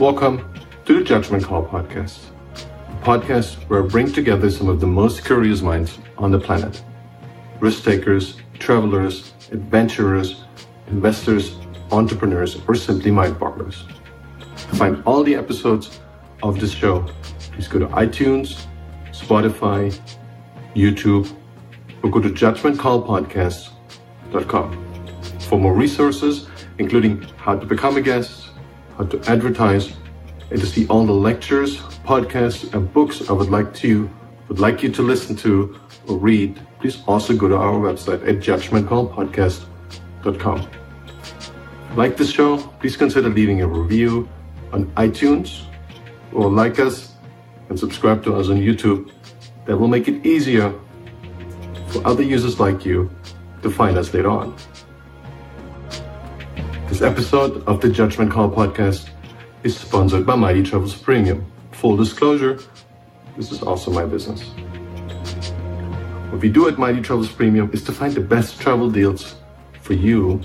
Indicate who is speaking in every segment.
Speaker 1: Welcome to the Judgment Call Podcast, a podcast where I bring together some of the most curious minds on the planet risk takers, travelers, adventurers, investors, entrepreneurs, or simply mind bogglers. To find all the episodes of this show, please go to iTunes, Spotify, YouTube, or go to judgmentcallpodcast.com for more resources, including how to become a guest, how to advertise, and to see all the lectures, podcasts, and books I would like to would like you to listen to or read, please also go to our website at judgmentcallpodcast.com. Like this show, please consider leaving a review on iTunes or like us and subscribe to us on YouTube. That will make it easier for other users like you to find us later on. This episode of the Judgment Call podcast is sponsored by Mighty Travels Premium. Full disclosure, this is also my business. What we do at Mighty Travels Premium is to find the best travel deals for you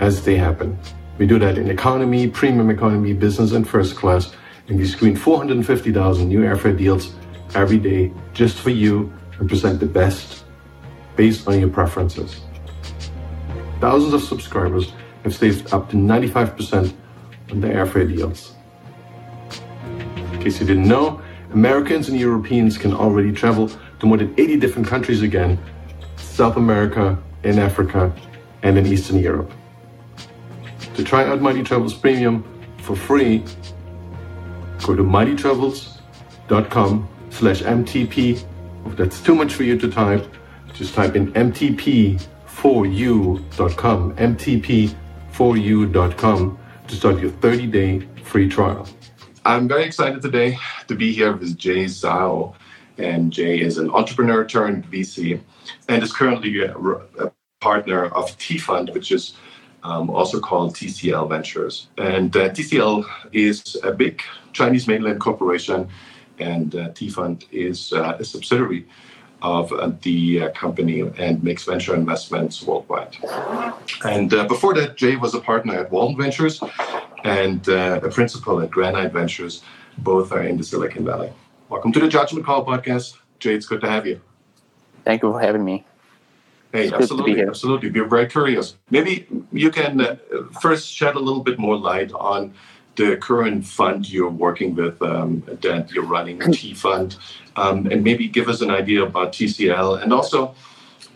Speaker 1: as they happen. We do that in economy, premium economy, business, and first class, and we screen 450,000 new airfare deals every day just for you and present the best based on your preferences. Thousands of subscribers have saved up to 95% on their airfare deals. In case you didn't know, Americans and Europeans can already travel to more than 80 different countries again, South America, in Africa, and in Eastern Europe. To try out Mighty Travels Premium for free, go to mightytravels.com slash MTP. If that's too much for you to type, just type in MTP4U.com, MTP4U.com to start your 30 day free trial. I'm very excited today to be here with Jay Zhao. And Jay is an entrepreneur turned VC and is currently a, a partner of T Fund, which is um, also called TCL Ventures. And uh, TCL is a big Chinese mainland corporation, and uh, T Fund is uh, a subsidiary of uh, the uh, company and makes venture investments worldwide. And uh, before that, Jay was a partner at Walden Ventures and uh, a principal at Granite Ventures. Both are in the Silicon Valley. Welcome to the Judgment Call podcast. Jay, it's good to have you.
Speaker 2: Thank you for having me.
Speaker 1: Hey,
Speaker 2: It's good to be
Speaker 1: absolutely, absolutely. We're very curious. Maybe you can uh, first shed a little bit more light on the current fund you're working with, um, that you're running, T Fund, um, and maybe give us an idea about TCL. And also,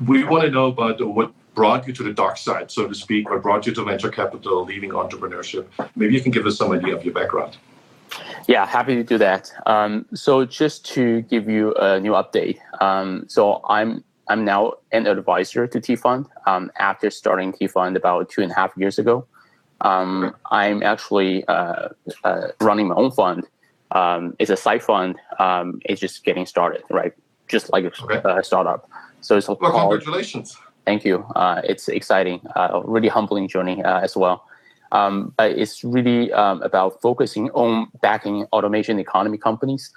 Speaker 1: we want to know about what brought you to the dark side, so to speak, what brought you to venture capital, leaving entrepreneurship. Maybe you can give us some idea of your background.
Speaker 2: Yeah, happy to do that. Um, so just to give you a new update, um, so I'm I'm now an advisor to T Fund. Um, after starting T Fund about two and a half years ago, um, I'm actually uh, uh, running my own fund. Um, it's a side fund. Um, it's just getting started, right? Just like
Speaker 1: Okay.
Speaker 2: a, a startup. So it's
Speaker 1: Well,
Speaker 2: called
Speaker 1: congratulations.
Speaker 2: Thank you. Uh, it's exciting, uh, really humbling journey uh, as well. Um, but it's really um, about focusing on backing automation economy companies.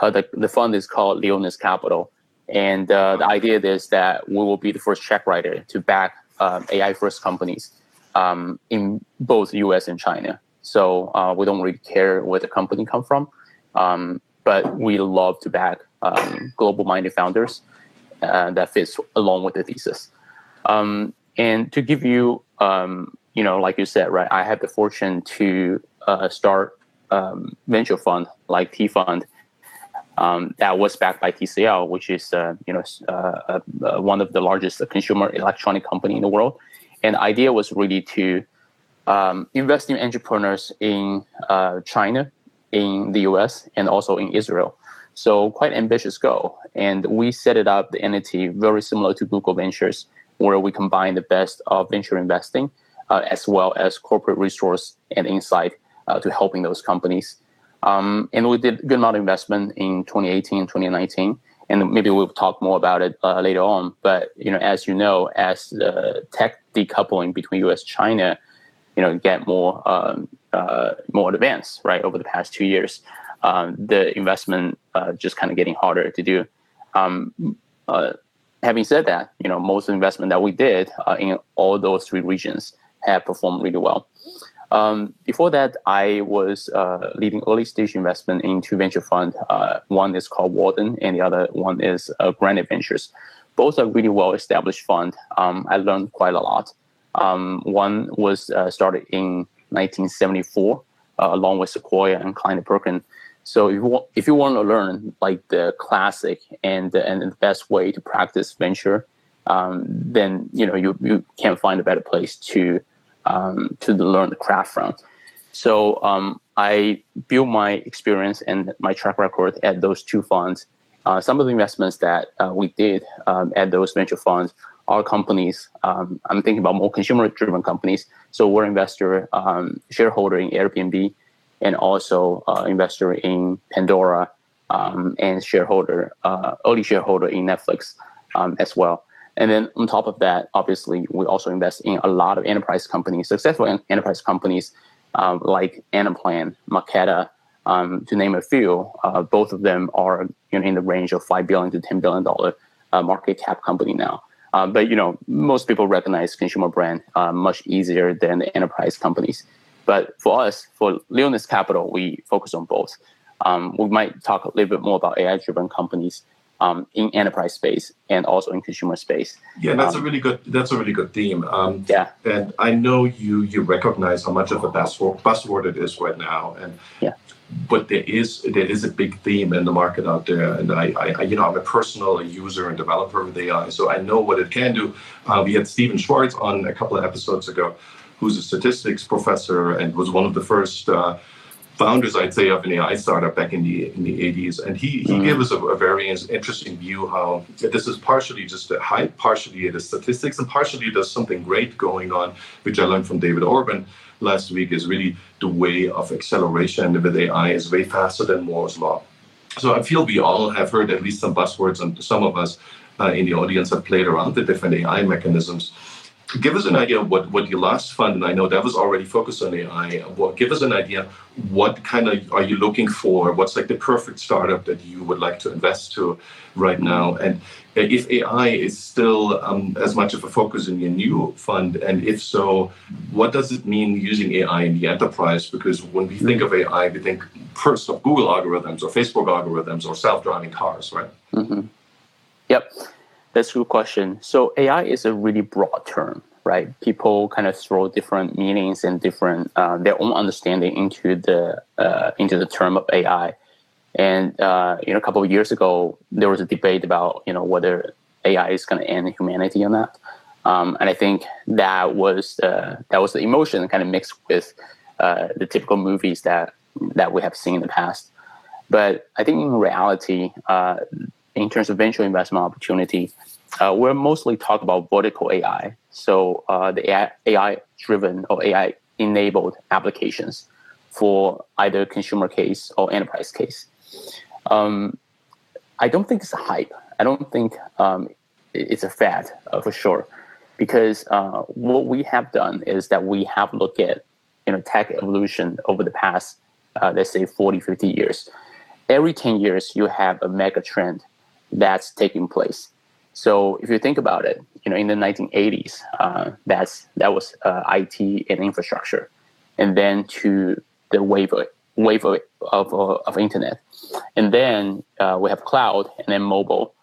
Speaker 2: Uh, the, the fund is called Leonis Capital. And uh, the idea is that we will be the first check writer to back um, AI first companies um, in both US and China. So uh, we don't really care where the company come from, um, but we love to back um, global minded founders uh, that fits along with the thesis. Um, and to give you, um, you know, like you said, right, I had the fortune to uh, start um, venture fund like T Fund that was backed by TCL, which is, uh, you know, uh, uh, one of the largest consumer electronic company in the world. And the idea was really to um, invest in entrepreneurs in uh, China, in the US, and also in Israel. So quite ambitious goal. And we set it up the entity very similar to Google Ventures, where we combine the best of venture investing uh, as well as corporate resource and insight uh, to helping those companies. Um, and we did good amount of investment in 2018, 2019, and maybe we'll talk more about it uh, later on. But you know, as you know, as the tech decoupling between U.S. China, you know, get more um, uh, more advanced, right, over the past two years, um, the investment uh, just kind of getting harder to do. Um, uh, having said that, you know, most investment that we did uh, in all those three regions have performed really well. Um, before that, I was uh, leading early stage investment into venture fund. Uh, one is called Walden, and the other one is uh, Granite Ventures. Both are really well established fund. Um, I learned quite a lot. Um, one was uh, started in 1974, uh, along with Sequoia and Kleiner Perkin. So if you want, if you want to learn like the classic and and the best way to practice venture, um, then you know you you can't find a better place to um, to learn the craft from. So um, I built my experience and my track record at those two funds. Uh, some of the investments that uh, we did um, at those venture funds are companies. Um, I'm thinking about more consumer-driven companies. So we're investor, um, shareholder in Airbnb, and also uh, investor in Pandora, um, and shareholder, uh, early shareholder in Netflix as well. And then on top of that, obviously, we also invest in a lot of enterprise companies, successful enterprise companies um, like Anaplan, Marqeta, um, to name a few. Uh, both of them are you know, in the range of five billion to ten billion dollar uh, market cap company now. Uh, but you know, most people recognize consumer brand uh, much easier than the enterprise companies. But for us, for Leonis Capital, we focus on both. Um, we might talk a little bit more about AI-driven companies um, in enterprise space and also in consumer space.
Speaker 1: Yeah, that's um, a really good that's a really good theme. Um,
Speaker 2: yeah,
Speaker 1: and I know you you recognize how much of a buzzword buzzword it is right now, and
Speaker 2: yeah.
Speaker 1: But there is there is a big theme in the market out there, and I, I you know I'm a personal user and developer of AI, so I know what it can do. Uh, we had Stephen Schwartz on a couple of episodes ago, who's a statistics professor and was one of the first. Uh, founders, I'd say, of an AI startup back in the in the 80s, and he he mm-hmm. gave us a, a, very interesting view how this is partially just a hype, partially it is statistics, and partially there's something great going on, which I learned from David Orban last week. Is really the way of acceleration with AI is way faster than Moore's law. So I feel we all have heard at least some buzzwords, and some of us uh, in the audience have played around the different AI mechanisms give us an idea what, what your last fund, and I know that was already focused on AI. What, give us an idea what kind of are you looking for? What's like the perfect startup that you would like to invest to right now? And if AI is still um, as much of a focus in your new fund, and if so, what does it mean using AI in the enterprise? Because when we think of AI, we think first of Google algorithms or Facebook algorithms or self-driving cars, right?
Speaker 2: Mm-hmm. Yep. That's a good question. So AI is a really broad term, right? People kind of throw different meanings and different uh, their own understanding into the uh, into the term of AI. And uh, you know, a couple of years ago, there was a debate about you know whether AI is going to end humanity or not. Um, and I think that was uh, that was the emotion kind of mixed with uh, the typical movies that that we have seen in the past. But I think in reality, uh, in terms of venture investment opportunity, uh, we're mostly talk about vertical AI. So uh, the AI, AI driven or AI enabled applications for either consumer case or enterprise case. Um, I don't think it's a hype. I don't think um, it's a fad uh, for sure, because uh, what we have done is that we have looked at you know tech evolution over the past uh, let's say 40, 50 years. Every 10 years, you have a mega trend that's taking place. So if you think about it, you know, in the 1980s, uh, that's that was uh, IT and infrastructure, and then to the wave of, wave of, of, of internet, and then uh, we have cloud, and then mobile,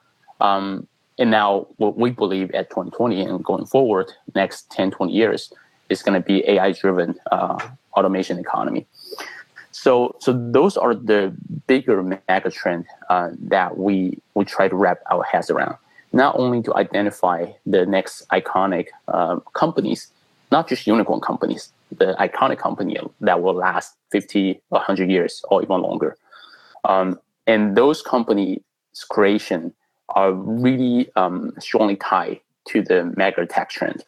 Speaker 2: um, and now what we believe at 2020 and going forward, next 10, 20 years, is going to be AI-driven uh, automation economy. So, so those are the bigger mega trend uh, that we we try to wrap our heads around. Not only to identify the next iconic uh, companies, not just unicorn companies, the iconic company that will last 50, 100 years or even longer. Um, and those companies' creation are really um, strongly tied to the mega tech trend.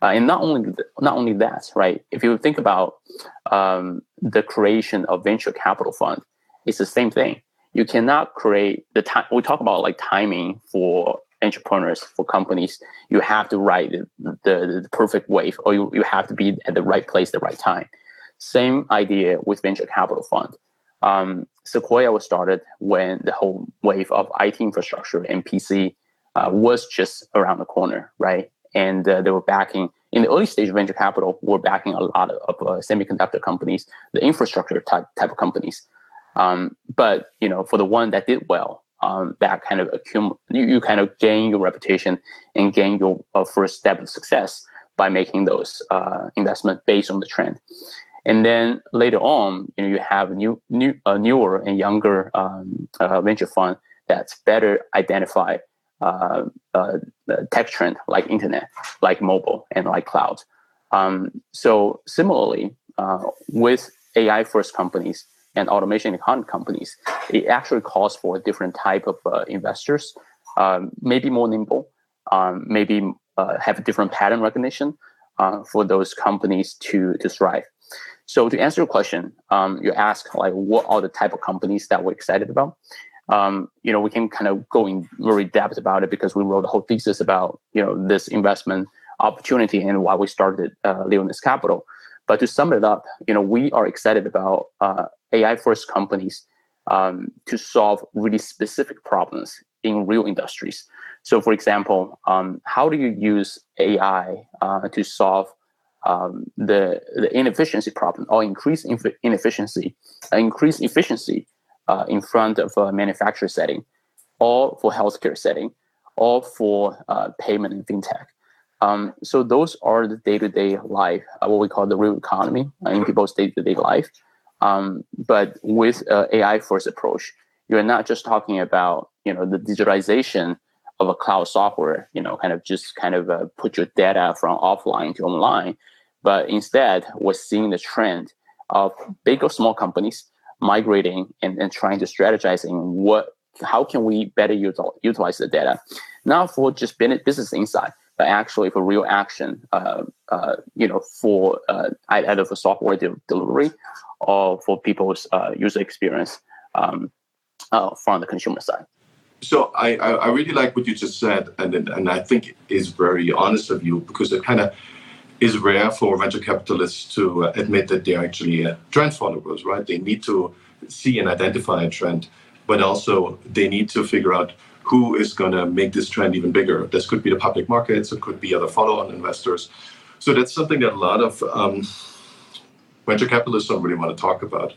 Speaker 2: Uh, and not only not only that, right? If you think about um, the creation of venture capital fund, it's the same thing. You cannot create the time. We talk about like timing for entrepreneurs for companies. You have to ride the, the, the perfect wave, or you, you have to be at the right place, the right time. Same idea with venture capital fund. Um, Sequoia was started when the whole wave of IT infrastructure and PC uh, was just around the corner, right? And uh, they were backing in the early stage venture capital, we're backing a lot of, of uh, semiconductor companies, the infrastructure type type of companies. Um, but you know, for the one that did well, um, that kind of accumulate, you, you, kind of gain your reputation and gain your uh, first step of success by making those uh, investment based on the trend. And then later on, you know, you have new, new, uh, newer and younger um, uh, venture fund that's better identify uh, uh, tech trend like internet, like mobile, and like cloud. Um, so similarly, uh, with AI first companies and automation economy companies, it actually calls for a different type of uh, investors, um, maybe more nimble, um, maybe uh, have a different pattern recognition uh, for those companies to to thrive. So to answer your question, um, you ask like what are the type of companies that we're excited about? Um, you know, we can kind of go in very depth about it because we wrote a whole thesis about, you know, this investment opportunity and why we started uh, Leonis Capital. But to sum it up, you know, we are excited about uh, AI first companies um, to solve really specific problems in real industries. So, for example, um, how do you use AI uh, to solve um, the, the inefficiency problem or increase inefficiency, uh, increase efficiency uh, in front of a manufacturer setting, or for healthcare setting, or for uh, payment and fintech. Um, so those are the day-to-day life, uh, what we call the real economy uh, in people's day-to-day life. Um, but with uh, AI first approach, you're not just talking about you know the digitalization of a cloud software, you know, kind of just kind of uh, put your data from offline to online, but instead we're seeing the trend of big or small companies migrating and, and trying to strategize in what how can we better utilize the data? Not for just business insight but actually for real action uh, uh, you know for uh, either for software de- delivery or for people's uh, user experience um, uh, from the consumer side.
Speaker 1: So I, I really like what you just said and and I think is very honest of you because it kind of is rare for venture capitalists to uh, admit that they're actually uh, trend followers, right? They need to see and identify a trend, but also they need to figure out who is going to make this trend even bigger. This could be the public markets, it could be other follow-on investors. So that's something that a lot of um, venture capitalists don't really want to talk about.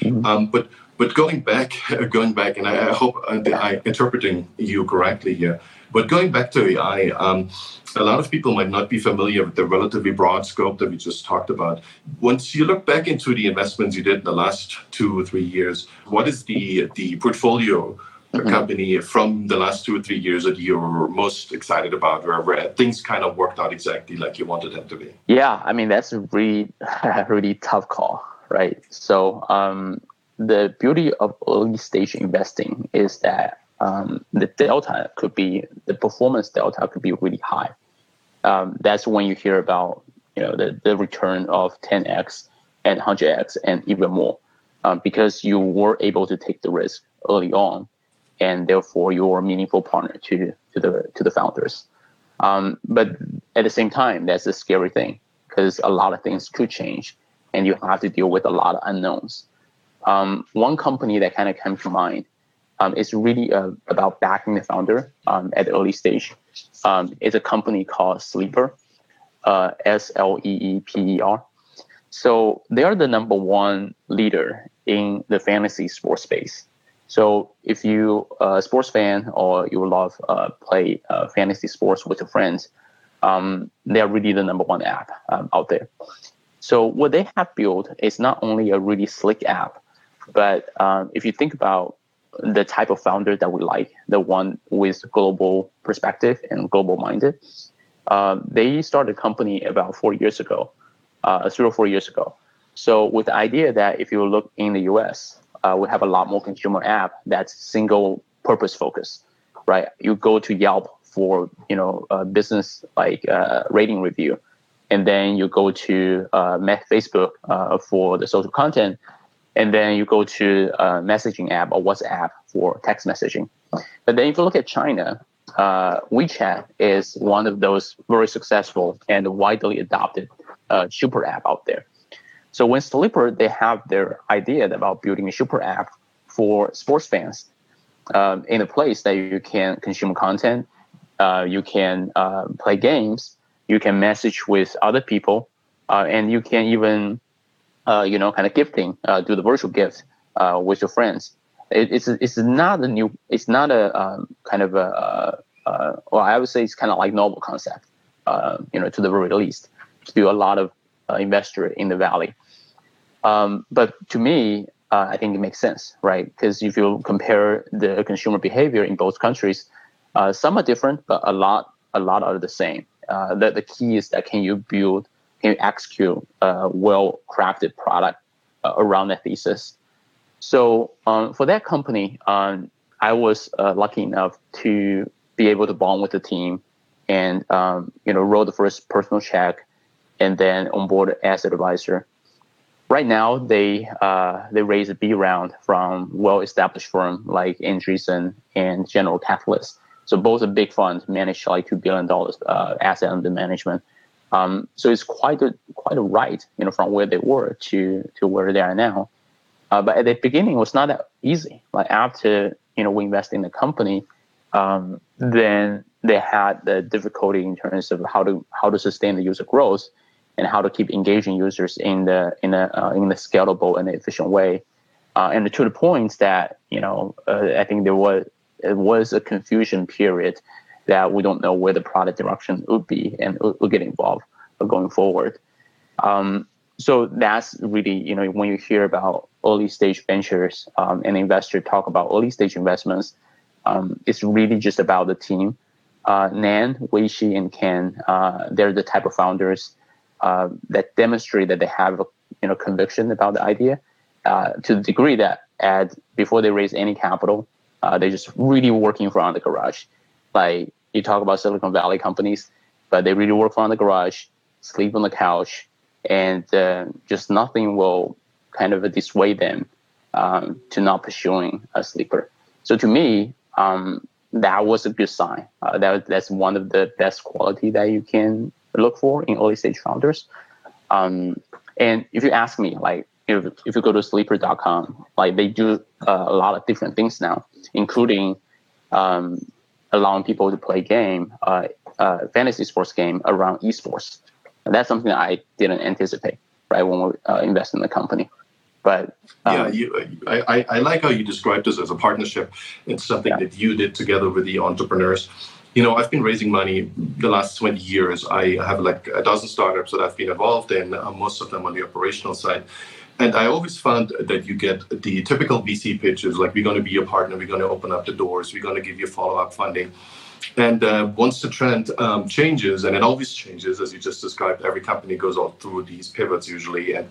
Speaker 1: Mm-hmm. Um, but but going back, going back, and I, I hope I'm interpreting you correctly here. But going back to AI, um, a lot of people might not be familiar with the relatively broad scope that we just talked about. Once you look back into the investments you did in the last two or three years, what is the the portfolio mm-hmm. company from the last two or three years that you're most excited about, where, things kind of worked out exactly like you wanted them to be?
Speaker 2: Yeah, I mean that's a really really tough call, right? So um, the beauty of early stage investing is that um, the delta could be the performance delta could be really high. Um, that's when you hear about you know the, the return of 10x and 100x and even more um, because you were able to take the risk early on and therefore you're a meaningful partner to to the to the founders um, but at the same time that's a scary thing because a lot of things could change and you have to deal with a lot of unknowns um, one company that kind of came to mind um, really uh, about backing the founder um, at the early stage. Um, it's a company called Sleeper, uh, S L E E P E R. So they are the number one leader in the fantasy sports space. So if you a sports fan or you love uh, play uh, fantasy sports with your friends, um, they are really the number one app um, out there. So what they have built is not only a really slick app, but um, if you think about the type of founder that we like, the one with global perspective and global minded. Uh, they started a company about four years ago, uh, three or four years ago. So with the idea that if you look in the US, uh, we have a lot more consumer app that's single purpose focus, right? You go to Yelp for you know business like uh, rating review, and then you go to uh, Facebook uh, for the social content, and then you go to a messaging app or WhatsApp for text messaging. But then if you look at China, uh, WeChat is one of those very successful and widely adopted uh, super app out there. So when Sleeper, they have their idea about building a super app for sports fans um, in a place that you can consume content, uh, you can uh, play games, You can message with other people, uh, and you can even, uh, you know, kind of gifting, uh, do the virtual gift uh, with your friends. It, it's it's not a new, it's not a um, kind of a, uh, well, I would say it's kind of like novel concept, you know, to the very least. To a lot of investor in the valley. Um, but to me, uh, I think it makes sense, right? Because if you compare the consumer behavior in both countries, uh, some are different, but a lot, a lot are the same. Uh, the key is that can you build, can execute a well-crafted product uh, around that thesis? So um, for that company, um, I was uh, lucky enough to be able to bond with the team and um, you know wrote the first personal check and then onboard asset advisor right now they uh, they raise a B round from well-established firm like Andreessen and General Catalyst. So both a big funds manage like two billion dollars uh, asset under management. Um, so it's quite a quite a ride, you know, from where they were to to where they are now. Uh, but at the beginning, it was not that easy. Like after you know we invest in the company, um, then they had the difficulty in terms of how to how to sustain the user growth and how to keep engaging users in the in a uh, in the scalable and efficient way. Uh, and to the point that you know, uh, I think there was it was a confusion period that we don't know where the product direction would be, and we'll get involved going forward. Um, so that's really you know when you hear about early stage ventures um, and investor talk about early stage investments, um, it's really just about the team. Uh, Nan, Weishi, and Ken, uh, they're the type of founders uh, that demonstrate that they have a you know conviction about the idea uh, to the degree that at before they raise any capital, uh, they're just really working from the garage. Like you talk about Silicon Valley companies, but they really work from the garage, sleep on the couch, and uh, just nothing will kind of dissuade them um, to not pursuing a sleeper. So to me, um, that was a good sign. Uh, that that's one of the best quality that you can look for in early stage founders. Um, and if you ask me, like if, if you go to sleeper.com, like they do uh, a lot of different things now, including um, allowing people to play game, uh, uh, fantasy sports game around esports. And that's something that I didn't anticipate, right, when we uh, invest in the company. But
Speaker 1: um, yeah, you, I, I like how you described this as a partnership. It's something yeah. that you did together with the entrepreneurs you know, I've been raising money the last 20 years. I have like a dozen startups that I've been involved in, uh, most of them on the operational side. And I always found that you get the typical VC pitches like, we're going to be your partner, we're going to open up the doors, we're going to give you follow up funding. And uh, once the trend um, changes, and it always changes, as you just described, every company goes all through these pivots usually. And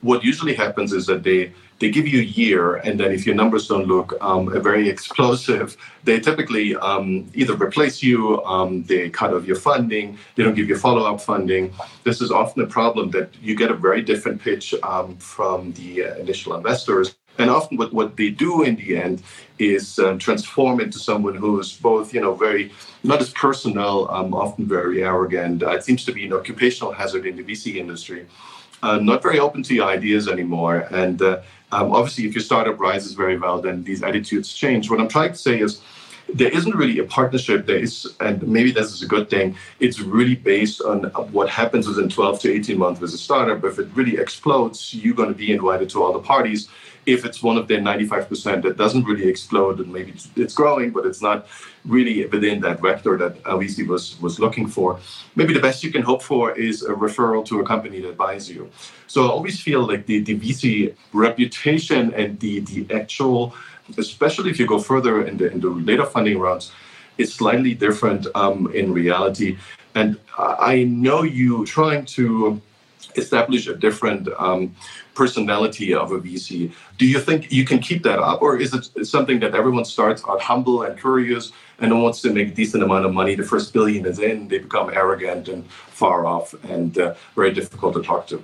Speaker 1: what usually happens is that they they give you a year, and then if your numbers don't look um, very explosive, they typically um, either replace you, um, they cut off your funding, they don't give you follow-up funding. This is often a problem that you get a very different pitch um, from the uh, initial investors. And often, what, what they do in the end is uh, transform into someone who is both, you know, very not as personal, um, often very arrogant. Uh, it seems to be an occupational hazard in the VC industry uh, not very open to your ideas anymore. And uh, um, obviously, if your startup rises very well, then these attitudes change. What I'm trying to say is, there isn't really a partnership. There is, and maybe this is a good thing. It's really based on what happens within 12 to 18 months with a startup. If it really explodes, you're going to be invited to all the parties if it's one of the 95% that doesn't really explode and maybe it's growing, but it's not really within that vector that VC was, was looking for, maybe the best you can hope for is a referral to a company that buys you. So I always feel like the, the VC reputation and the, the actual, especially if you go further in the, in the later funding rounds, is slightly different um, in reality. And I know you trying to establish a different um, personality of a VC. Do you think you can keep that up, or is it something that everyone starts out humble and curious and wants to make a decent amount of money? The first billion is in, they become arrogant and far off and uh, very difficult to talk to.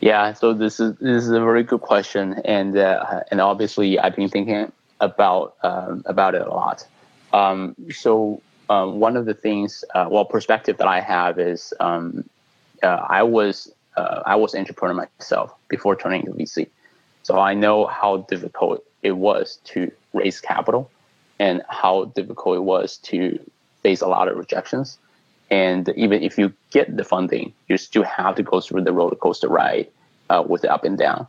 Speaker 2: Yeah, so this is this is a very good question, and uh, and obviously I've been thinking about um, about it a lot. Um, so um, one of the things, uh, well, perspective that I have is um, uh, I was uh, I was entrepreneur myself before turning to VC, so I know how difficult it was to raise capital, and how difficult it was to face a lot of rejections. And even if you get the funding, you still have to go through the roller coaster ride uh, with the up and down.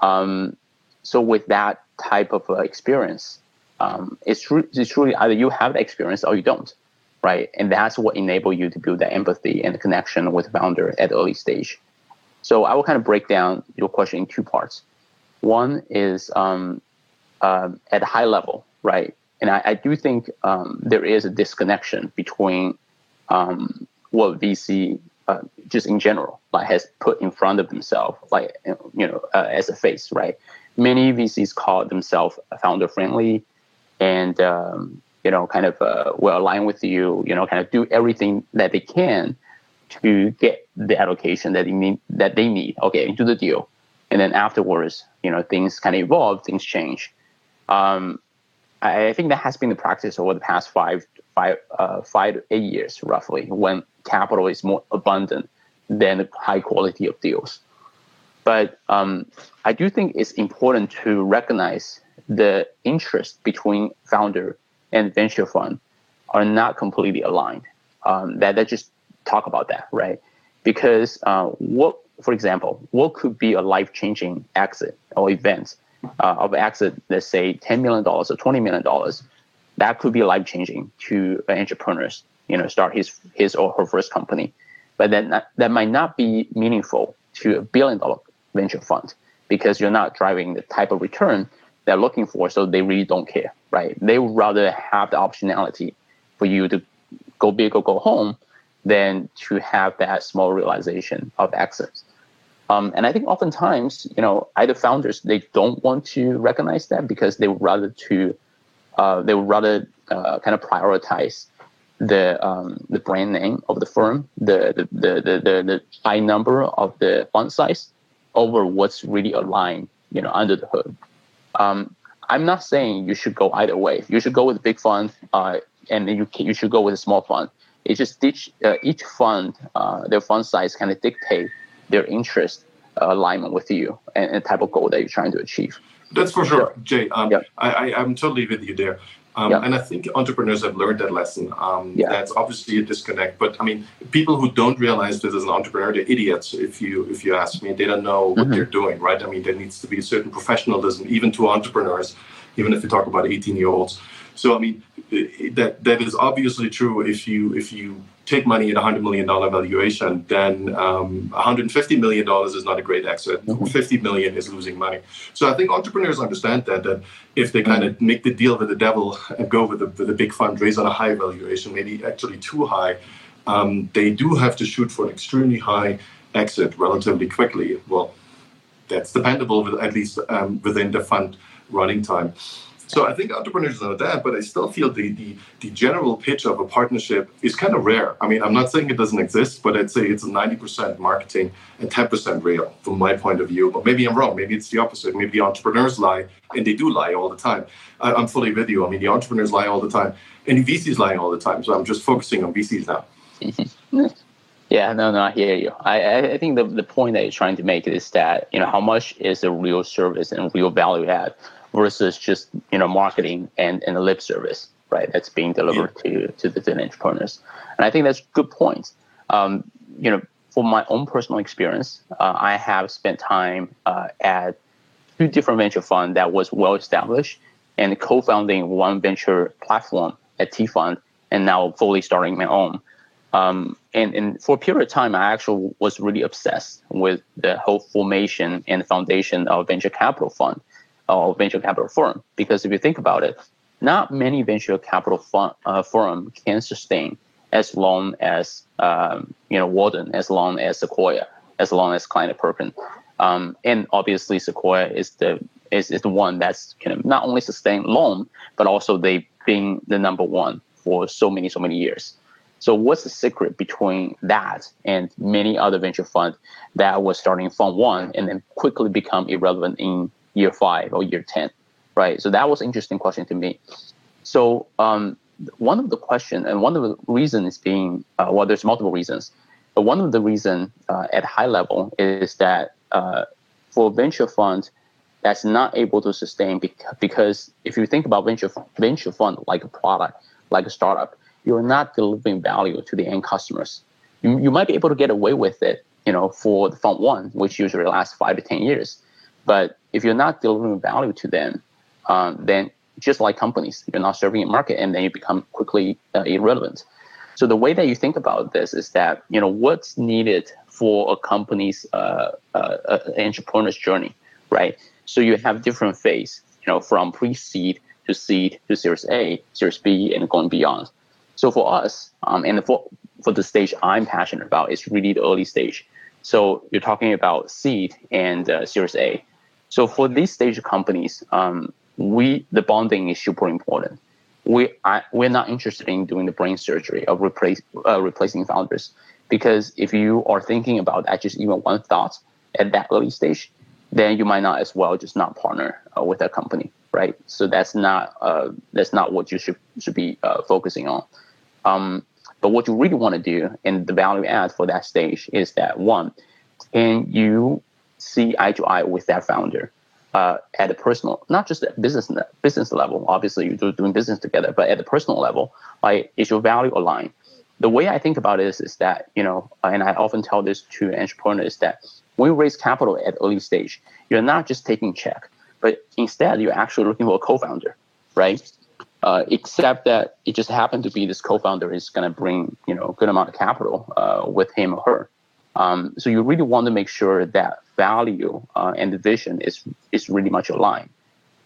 Speaker 2: Um, so with that type of uh, experience, um, it's, re- it's truly either you have the experience or you don't, right? And that's what enable you to build that empathy and connection with the founder at early stage. So I will kind of break down your question in two parts. One is um, uh, at a high level, right? And I, I do think um, there is a disconnection between um, what VC uh, just in general like has put in front of themselves, like you know, uh, as a face, right? Many VCs call themselves founder friendly, and um, you know, kind of uh, will align with you. You know, kind of do everything that they can to get the allocation that they need. That they need. Okay, into the deal, and then afterwards, you know, things kind of evolve, things change. Um, I think that has been the practice over the past five, five, uh, five to eight years, roughly, when capital is more abundant than the high quality of deals. But um, I do think it's important to recognize the interest between founder and venture fund are not completely aligned. Um, that that just talk about that, right? Because uh, what, for example, what could be a life changing exit or event uh, of exit, let's say $10 million or $20 million, that could be life changing to entrepreneurs, you know, start his, his or her first company. But then that, that might not be meaningful to a billion dollar venture fund because you're not driving the type of return they're looking for. So they really don't care, right? They would rather have the optionality for you to go big or go home than to have that small realization of exits. Um, and I think oftentimes, you know, either founders they don't want to recognize that because they would rather to uh, they would rather uh, kind of prioritize the um, the brand name of the firm, the the, the the the high number of the fund size over what's really aligned, you know, under the hood. Um, I'm not saying you should go either way. You should go with big fund, uh, and you you should go with a small fund. It's just each uh, each fund, uh, their fund size kind of dictate their interest uh, alignment with you and, the type of goal that you're trying to achieve.
Speaker 1: That's for sure, yeah. Jay. Um, yeah. I, I, am totally with you there. Um, yeah. And I think entrepreneurs have learned that lesson. Um. That's obviously a disconnect. But I mean, people who don't realize this as an entrepreneur, they're idiots. If you if you ask me, they don't know what mm-hmm. they're doing, right? I mean, there needs to be a certain professionalism, even to entrepreneurs, even if you talk about 18 year olds. So I mean, that that is obviously true. If you if you take money at a $100 million valuation, then um, $150 million is not a great exit. Mm-hmm. 50 million is losing money. So I think entrepreneurs understand that, that if they kind of make the deal with the devil and go with a, with a big fundraise on a high valuation, maybe actually too high, um, they do have to shoot for an extremely high exit relatively quickly. Well, that's dependable, at least um, within the fund running time. So I think entrepreneurs know that, but I still feel the, the, the general pitch of a partnership is kind of rare. I mean, I'm not saying it doesn't exist, but I'd say it's 90% marketing and 10% real from my point of view. But maybe I'm wrong. Maybe it's the opposite. Maybe the entrepreneurs lie, and they do lie all the time. I, am fully with you. I mean, the entrepreneurs lie all the time, and the VCs lie all the time. So I'm just focusing on VCs now.
Speaker 2: Yeah, no, no, I hear you. I, I think the, the point that you're trying to make is that, you know, how much is a real service and real value add versus just you know marketing and, and the lip service right that's being delivered yeah. to to the, the entrepreneurs and i think that's good points um, you know for my own personal experience uh, i have spent time uh, at two different venture funds that was well established and co-founding one venture platform at t fund and now fully starting my own. Um, and, and for a period of time, I actually was really obsessed with the whole formation and foundation of venture capital fund or venture capital firm. Because if you think about it, not many venture capital fund, uh, firm can sustain as long as um, you know Walden, as long as Sequoia, as long as Kleiner Perkin, um, and obviously Sequoia is the is, is the one that's kind of not only sustained long, but also they've been the number one for so many so many years. So what's the secret between that and many other venture funds that was starting fund one and then quickly become irrelevant in year five or year 10, right? So that was interesting question to me. So um, one of the question and one of the reasons being, uh, well, there's multiple reasons, but one of the reason uh, at high level is that uh, for venture funds, that's not able to sustain because if you think about venture venture fund like a product, like a startup, you're not delivering value to the end customers, you, you might be able to get away with it, you know, for the fund one, which usually lasts five to 10 years. But if you're not delivering value to them, um, then just like companies, you're not serving a market and then you become quickly uh, irrelevant. So the way that you think about this is that, you know, what's needed for a company's uh, uh, uh entrepreneur's journey, right? So you have different phase, you know, from pre-seed to seed to Series A, Series B, and going beyond. So for us, um, and for for the stage I'm passionate about, is really the early stage. So you're talking about seed and uh, Series A. So for these stage companies, um, we the bonding is super important. We I, we're not interested in doing the brain surgery of replace uh, replacing founders because if you are thinking about that just even one thought at that early stage, then you might not as well just not partner uh, with that company, right? So that's not uh, that's not what you should should be uh, focusing on. Um, but what you really want to do and the value add for that stage is that one, can you see eye to eye with that founder uh, at a personal, not just at business business level. Obviously, you're doing business together, but at the personal level, like is your value aligned? The way I think about it is, is that you know, and I often tell this to entrepreneurs that when you raise capital at early stage, you're not just taking check, but instead you're actually looking for a co-founder, right? Uh, except that it just happened to be this co-founder is going to bring you know a good amount of capital uh, with him or her. Um, so you really want to make sure that value uh, and the vision is is really much aligned.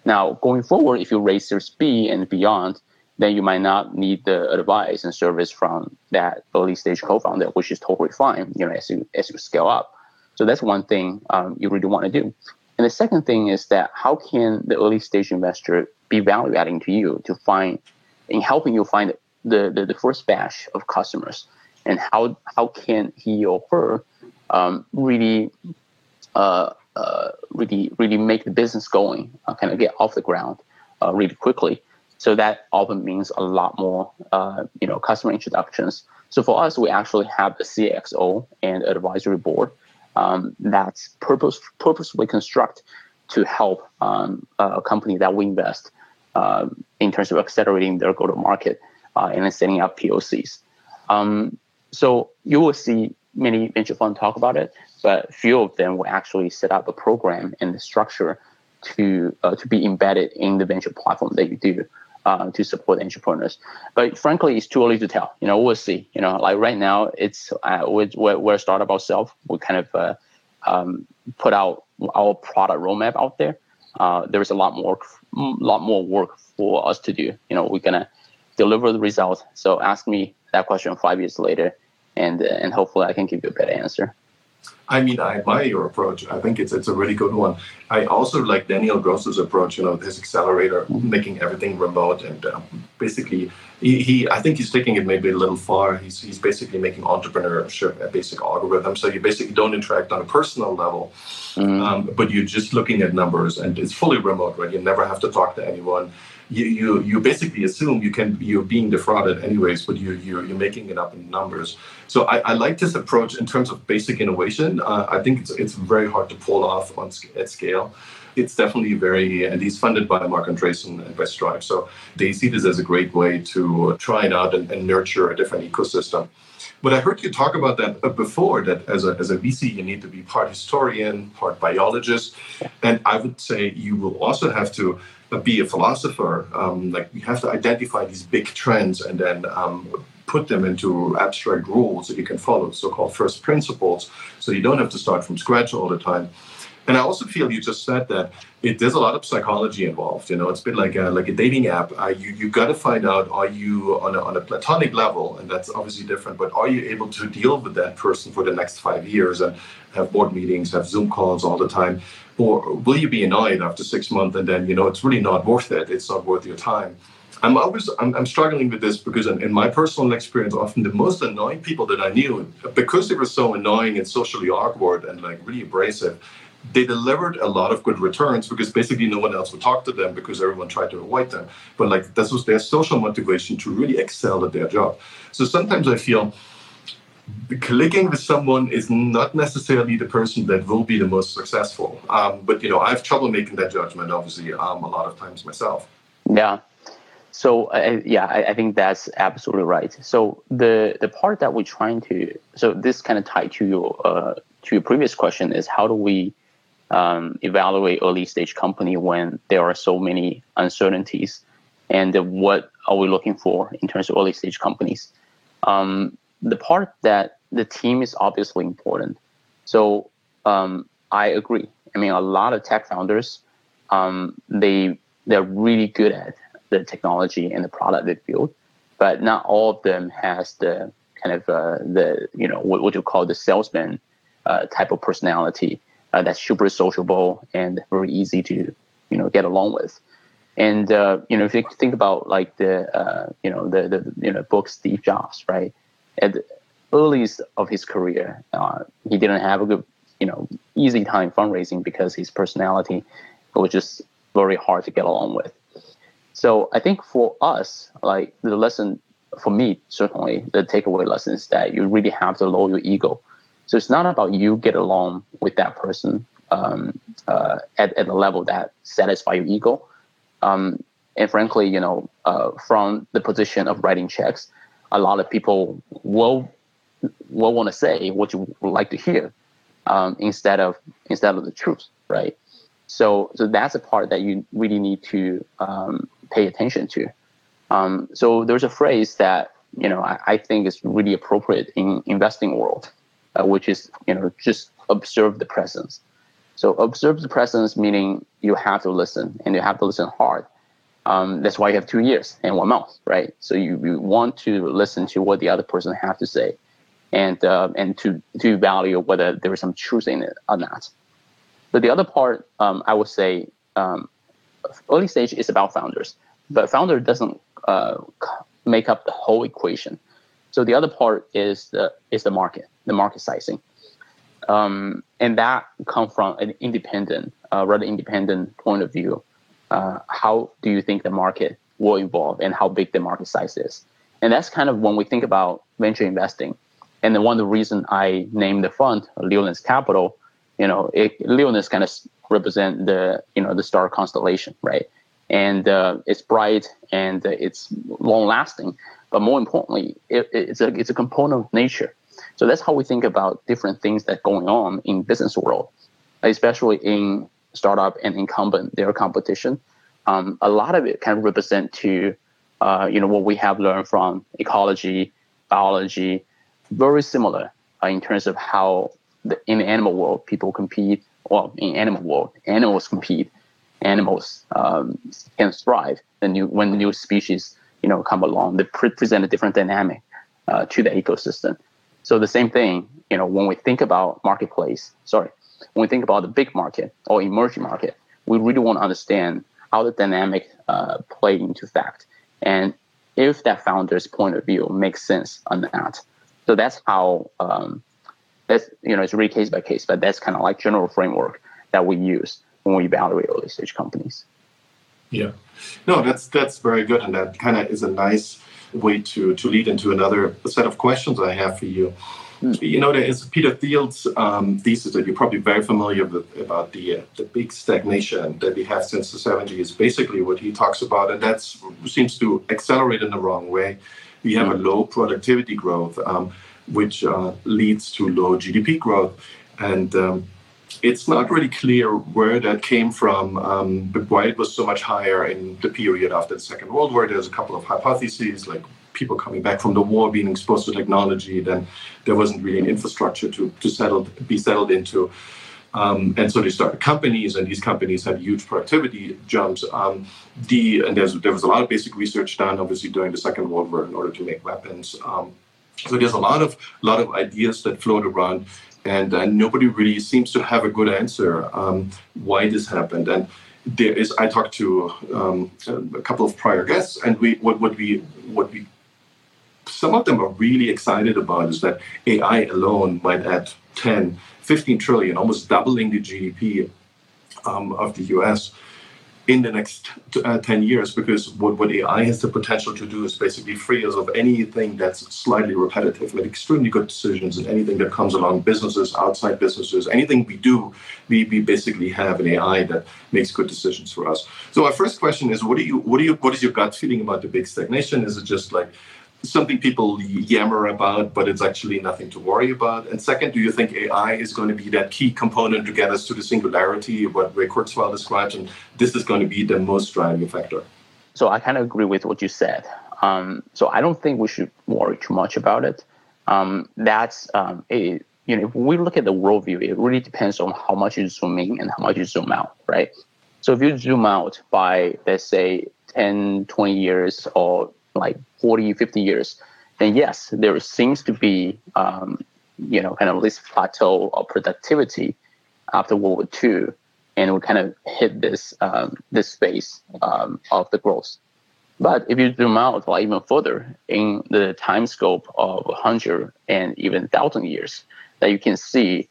Speaker 2: Now going forward, if you raise Series B and beyond, then you might not need the advice and service from that early stage co-founder, which is totally fine. You know, as you as you scale up. So that's one thing um, you really want to do. And the second thing is that how can the early stage investor be value adding to you to find in helping you find the, the, the first batch of customers and how how can he or her um, really uh, uh, really really make the business going uh, kind of get off the ground uh, really quickly so that often means a lot more uh, you know customer introductions so for us we actually have a CXO and advisory board um, that's purpose purposefully construct to help um, a company that we invest uh, in terms of accelerating their go to market uh, and then setting up POCs. Um, so you will see many venture funds talk about it, but few of them will actually set up a program and the structure to uh, to be embedded in the venture platform that you do. Uh, to support entrepreneurs. But frankly, it's too early to tell. You know, we'll see. You know, like right now, it's uh, we're, we're a startup ourselves. We kind of uh, um, put out our product roadmap out there. Uh, there's a lot more, lot more work for us to do. You know, we're gonna deliver the results. So ask me that question five years later, and uh, and hopefully I can give you a better answer.
Speaker 1: I mean, I admire your approach. I think it's it's a really good one. I also like Daniel Gross's approach. You know, his accelerator, mm-hmm. making everything remote, and uh, basically, he, he, I think he's taking it maybe a little far. He's he's basically making entrepreneurship a basic algorithm. So you basically don't interact on a personal level, mm-hmm. um, but you're just looking at numbers, and it's fully remote. Right, you never have to talk to anyone you, you you basically assume you can you're being defrauded anyways, but you you're, you're making it up in numbers. So I, I like this approach in terms of basic innovation. Uh, I think it's it's very hard to pull off on at scale. It's definitely very, and he's funded by Marc Andreessen and by Stripe. So they see this as a great way to try it out and, and nurture a different ecosystem. But I heard you talk about that uh, before that as a, as a VC, you need to be part historian, part biologist. And I would say you will also have to be a philosopher. Um, like you have to identify these big trends and then um, put them into abstract rules that you can follow, so-called first principles. So you don't have to start from scratch all the time. And I also feel you just said that it, there's a lot of psychology involved. You know, it's been like a, like a dating app. Uh, you you got to find out are you on a, on a platonic level, and that's obviously different. But are you able to deal with that person for the next five years and have board meetings, have Zoom calls all the time, or will you be annoyed after six months and then you know it's really not worth it? It's not worth your time. I'm always I'm, I'm struggling with this because in, in, my personal experience, often the most annoying people that I knew, because they were so annoying and socially awkward and like really abrasive, they delivered a lot of good returns because basically no one else would talk to them because everyone tried to avoid them. But like this was their social motivation to really excel at their job. So sometimes I feel clicking with someone is not necessarily the person that will be the most successful. Um, but you know, I have trouble making that judgment. Obviously, um, a lot of times myself.
Speaker 2: Yeah, so uh, yeah, I, I, think that's absolutely right. So the the part that we're trying to so this kind of tied to your uh, to your previous question is how do we um, evaluate early stage company when there are so many uncertainties, and what are we looking for in terms of early stage companies? Um, the part that the team is obviously important. So um, I agree. I mean, a lot of tech founders, um, they they're really good at the technology and the product they build, but not all of them has the kind of uh, the you know what, what you call the salesman uh, type of personality uh, that's super sociable and very easy to you know get along with. And uh, you know if you think about like the uh, you know the the you know book Steve Jobs, right? At the earliest of his career, uh, he didn't have a good you know easy time fundraising because his personality was just very hard to get along with. So I think for us, like the lesson for me, certainly the takeaway lesson is that you really have to lower your ego. So it's not about you get along with that person um, uh, at, at a level that satisfy your ego. Um, and frankly, you know, uh, from the position of writing checks, a lot of people will will want to say what you would like to hear um, instead of instead of the truth, right? So so that's a part that you really need to um, pay attention to. Um, so there's a phrase that you know I, I, think is really appropriate in investing world, uh, which is you know just observe the presence. So observe the presence meaning you have to listen and you have to listen hard. Um, that's why you have two ears and one mouth, right? So you, you want to listen to what the other person have to say, and uh, and to to evaluate whether there is some truth in it or not. But the other part, um, I would say, um, early stage is about founders, but founder doesn't uh, make up the whole equation. So the other part is the is the market, the market sizing, um, and that come from an independent, uh, rather independent point of view. Uh, how do you think the market will evolve, and how big the market size is? And that's kind of when we think about venture investing. And then one of the reasons I named the fund Leonis Capital, you know, it, kind of represent the you know the star constellation, right? And uh, it's bright and it's long lasting, but more importantly, it, it's a it's a component of nature. So that's how we think about different things that going on in business world, especially in startup and incumbent their competition. Um, a lot of it can represent to uh, you know what we have learned from ecology, biology, very similar uh, in terms of how the, in the animal world people compete well, in animal world, animals compete, animals um, can thrive. The new when new species you know come along, they pre- present a different dynamic uh, to the ecosystem. So the same thing, you know, when we think about marketplace, sorry, when we think about the big market or emerging market, we really want to understand how the dynamic uh, play into fact, and if that founder's point of view makes sense or not. So that's how um, that's you know it's really case by case, but that's kind of like general framework that we use when we evaluate early stage companies.
Speaker 1: Yeah, no, that's that's very good, and that kind of is a nice way to to lead into another set of questions I have for you. You know, there is Peter Thiel's um, thesis that you're probably very familiar with about the uh, the big stagnation that we have since the 70s. Basically, what he talks about, and that seems to accelerate in the wrong way. We have a low productivity growth. Um, which uh, leads to low GDP growth. And um, it's not really clear where that came from, um, but why it was so much higher in the period after the Second World War. There's a couple of hypotheses, like people coming back from the war being exposed to technology. Then there wasn't really an infrastructure to to settle be settled into. Um, and so they started companies, and these companies had huge productivity jumps. Um, the and there was a lot of basic research done, obviously during the Second World War, in order to make weapons. Um, so there's a lot of lot of ideas that float around, and uh, nobody really seems to have a good answer um, why this happened. And there is I talked to um, a couple of prior guests, and we what what we what we some of them are really excited about is that AI alone might add 10, 15 trillion, almost doubling the GDP um, of the US. in the next uh, 10 years because what, what AI has the potential to do is basically free us of anything that's slightly repetitive, make extremely good decisions and anything that comes along, businesses, outside businesses, anything we do, we, we basically have an AI that makes good decisions for us. So our first question is what do you what do you what is your gut feeling about the big stagnation? Is it just like something people yammer about, but it's actually nothing to worry about? And second, do you think AI is going to be that key component to get us to the singularity, what Ray Kurzweil describes, and this is going to be the most driving factor?
Speaker 2: So I kind of agree with what you said. Um, so I don't think we should worry too much about it. Um, that's um, it, you know, if we look at the worldview, it really depends on how much you zoom in and how much you zoom out, right? So if you zoom out by let's say 10, 20 years or like 40, 50 years, then yes, there seems to be, um, you know, kind of this plateau of productivity after World War II, and we kind of hit this um, this space um, of the growth. But if you zoom out like even further in the time scope of 100 and even 1,000 years, that you can see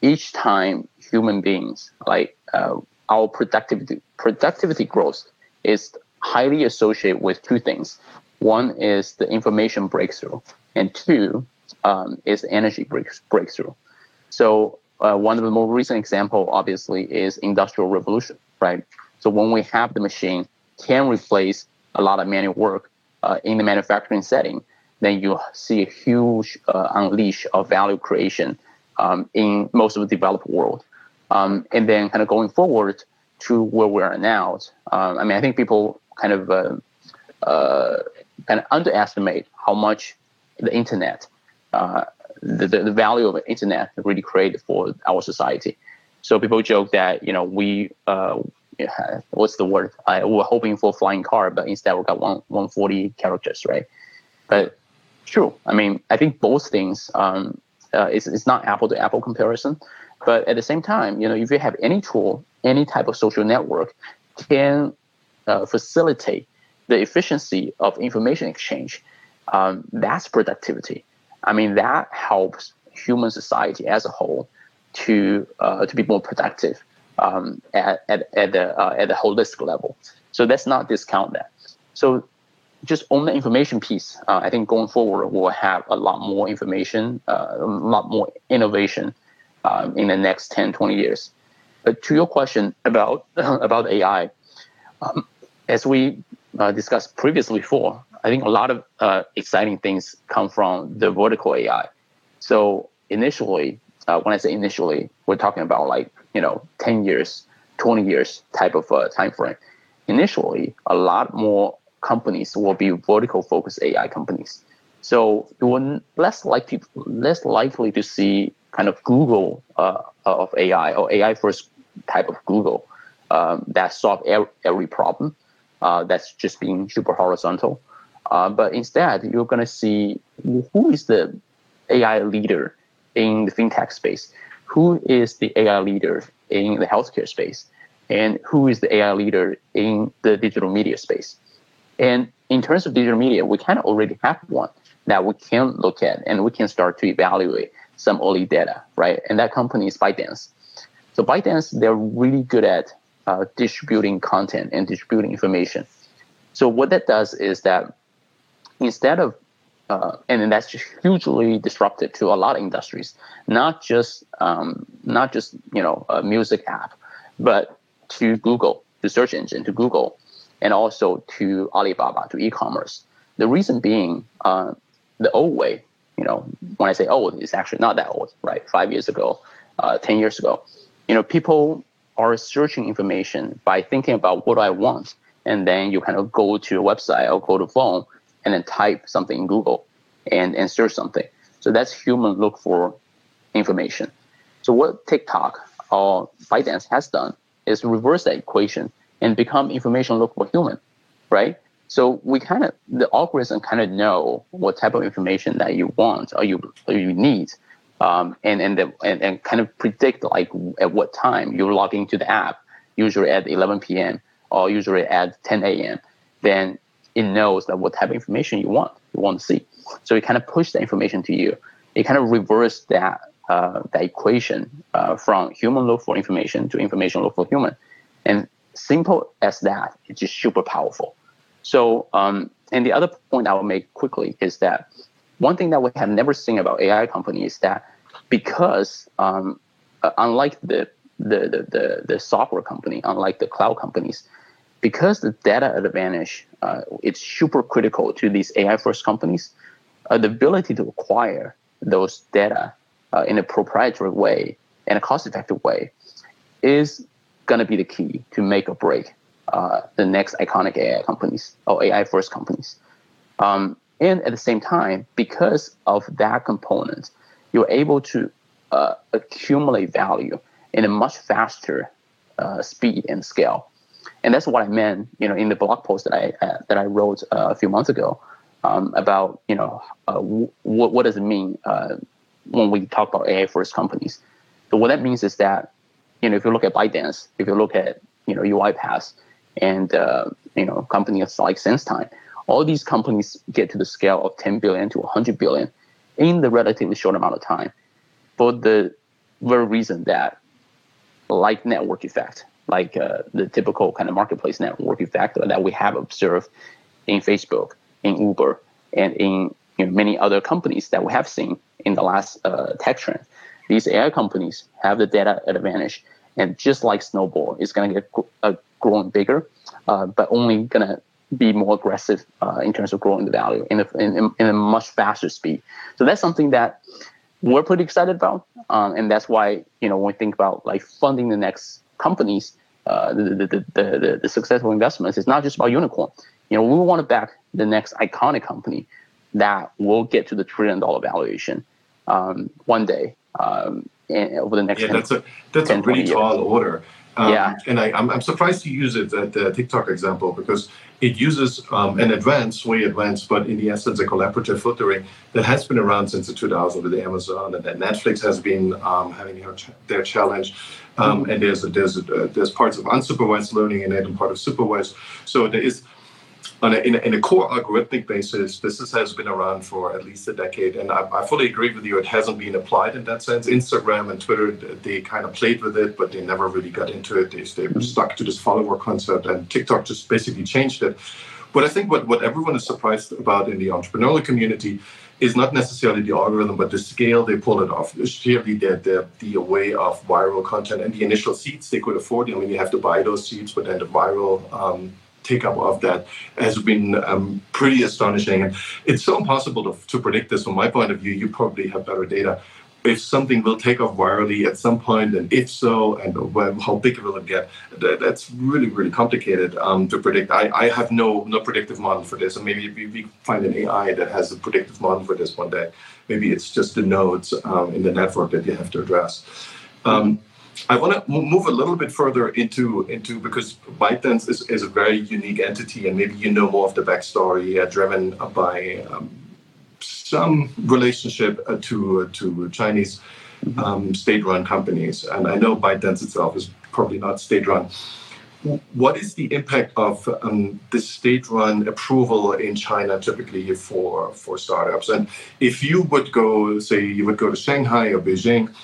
Speaker 2: each time human beings, like uh, our productivity, productivity growth is highly associated with two things. One is the information breakthrough, and two um, is energy break, breakthrough. So uh, one of the more recent example, obviously, is industrial revolution, right? So when we have the machine can replace a lot of manual work uh, in the manufacturing setting, then you see a huge uh, unleash of value creation um, in most of the developed world. Um, and then kind of going forward to where we are now, um, I mean, I think people kind of uh, uh, kind of underestimate how much the internet, uh, the, the, the value of the internet really created for our society. So people joke that you know we uh, what's the word? I, we're hoping for a flying car, but instead we got one 140 characters, right? But true. I mean, I think both things. Um, uh, it's, it's not apple to apple comparison, but at the same time, you know, if you have any tool, any type of social network, can uh, facilitate the efficiency of information exchange, um, that's productivity. I mean, that helps human society as a whole to uh, to be more productive um, at, at, at, the, uh, at the holistic level. So let's not discount that. So just on the information piece, uh, I think going forward, we'll have a lot more information, uh, a lot more innovation um, in the next 10, 20 years. But to your question about, about AI, um, as we uh, discussed previously before, I think a lot of uh, exciting things come from the vertical AI. So initially, uh, when I say initially, we're talking about like you know 10 years, 20 years type of uh, time frame. Initially, a lot more companies will be vertical focused AI companies. So you will less likely less likely to see kind of Google uh, of AI or AI first type of Google um, that solve every, every problem uh, that's just being super horizontal. Uh, but instead, you're going to see who is the AI leader in the fintech space, who is the AI leader in the healthcare space, and who is the AI leader in the digital media space. And in terms of digital media, we kind of already have one that we can look at and we can start to evaluate some early data, right? And that company is ByteDance. So ByteDance, they're really good at uh, distributing content and distributing information. So what that does is that instead of uh, and that's just hugely disruptive to a lot of industries, not just um, not just you know a music app, but to Google, to search engine, to Google, and also to Alibaba, to e-commerce. The reason being, uh, the old way, you know, when I say old, it's actually not that old, right? Five years ago, uh, ten years ago, you know, people are searching information by thinking about what I want. And then you kind of go to a website or go to phone and then type something in Google and, and search something. So that's human look for information. So what TikTok or ByteDance has done is reverse that equation and become information look for human, right? So we kind of the algorithm kind of know what type of information that you want or you or you need um, and and, the, and and kind of predict like at what time you log into the app, usually at 11 p.m. or usually at 10 a.m. Then it knows that what type of information you want you want to see. So it kind of push the information to you. It kind of reverse that uh, that equation uh, from human look for information to information look for human. And simple as that, it's just super powerful. So, um, and the other point I will make quickly is that one thing that we have never seen about AI companies is that because um, uh, unlike the, the, the, the, the software company, unlike the cloud companies, because the data advantage uh, it's super critical to these AI first companies, uh, the ability to acquire those data uh, in a proprietary way and a cost effective way is going to be the key to make or break uh, the next iconic AI companies or AI first companies. Um, and at the same time, because of that component, you're able to uh, accumulate value in a much faster uh, speed and scale. And that's what I meant, you know, in the blog post that I uh, that I wrote uh, a few months ago um, about, you know, uh, w- what does it mean uh, when we talk about AI first companies. So what that means is that, you know, if you look at ByteDance, if you look at, you know, UiPath, and you know, companies like SenseTime, all these companies get to the scale of 10 billion to 100 billion in the relatively short amount of time for the very reason that like network effect like uh, the typical kind of marketplace network effect that we have observed in facebook in uber and in you know, many other companies that we have seen in the last uh, tech trend. These ai companies have the data advantage and just like snowball it's going to get uh, growing bigger uh, but only going to be more aggressive uh, in terms of growing the value in a, in, in, a much faster speed. So that's something that we're pretty excited about, um, and that's why you know when we think about like funding the next companies, uh, the, the, the, the, the successful investments, it's not just about unicorn. You know, we want to back the next iconic company that will get to the trillion dollar valuation um, one day um, over the next.
Speaker 1: Yeah, 10, that's a that's 10, a really tall order.
Speaker 2: Um, yeah.
Speaker 1: And I, I'm, I'm surprised you use it at the TikTok example because it uses um, an advanced, way advanced, but in the essence, a collaborative filtering that has been around since the 2000s with Amazon, and that Netflix has been um, having their, their challenge. Um, mm-hmm. and there's there's there's parts of unsupervised learning in it and part of supervised. So there is on a, in, a, in, a, core algorithmic basis, this is, has been around for at least a decade, and I, I, fully agree with you. It hasn't been applied in that sense. Instagram and Twitter, they kind of played with it, but they never really got into it. They, they were stuck to this follower concept, and TikTok just basically changed it. But I think what, what everyone is surprised about in the entrepreneurial community is not necessarily the algorithm, but the scale they pull it off. Surely the, the, the way of viral content and the initial seeds they could afford. I mean, you have to buy those seeds, but then the viral um, take up of that has been um, pretty astonishing. And it's so impossible to, to predict this from my point of view. You probably have better data. If something will take off virally at some point, and if so, and how big will it get? That, that's really, really complicated um, to predict. I, I have no no predictive model for this, and maybe we, we find an AI that has a predictive model for this one day. Maybe it's just the nodes um, in the network that you have to address. Um, I want to move a little bit further into into because ByteDance is, is a very unique entity, and maybe you know more of the backstory, uh, driven by um, some relationship uh, to uh, to Chinese um, state-run companies. And I know ByteDance itself is probably not state-run. What is the impact of um, the state-run approval in China typically for for startups? And if you would go, say, you would go to Shanghai or Beijing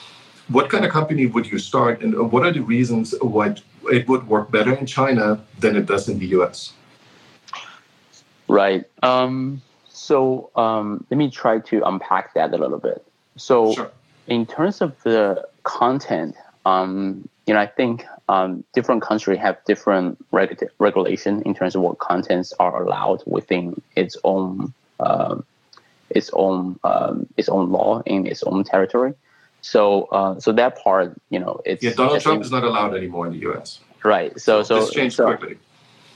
Speaker 1: what kind of company would you start and what are the reasons why it would work better in China than it does in the US?
Speaker 2: Right. Um, so um, let me try to unpack that a little bit. So, sure. in terms of the content, um, you know, I think um, different countries have different reg- regulation in terms of what contents are allowed within its own uh, its own um, its own law in its own territory. So, uh, so that part, you know, it's
Speaker 1: yeah. Donald Trump is not allowed anymore in the U.S.
Speaker 2: Right. So, so
Speaker 1: this changed
Speaker 2: so,
Speaker 1: quickly.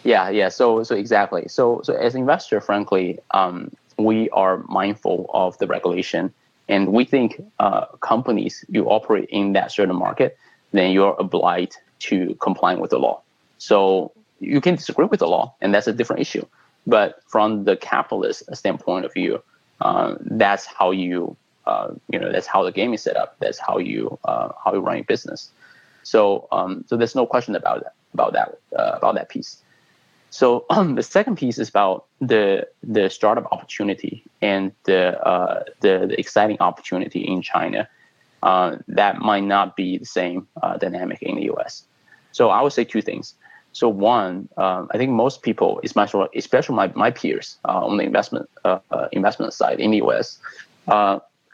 Speaker 2: Yeah, yeah. So, so exactly. So, so as investor, frankly, um, we are mindful of the regulation, and we think uh, companies you operate in that certain market, then you're obliged to comply with the law. So you can disagree with the law, and that's a different issue. But from the capitalist standpoint of view, uh, that's how you uh, you know that's how the game is set up. That's how you uh, how you run your business. So um, so there's no question about that about that uh, about that piece. So um, the second piece is about the the startup opportunity and the uh, the, the, exciting opportunity in China uh, that might not be the same dynamic in the U.S. So I would say two things. So one, um, I think most people, especially especially my, my peers uh, on the investment uh, uh, investment side in the U.S.,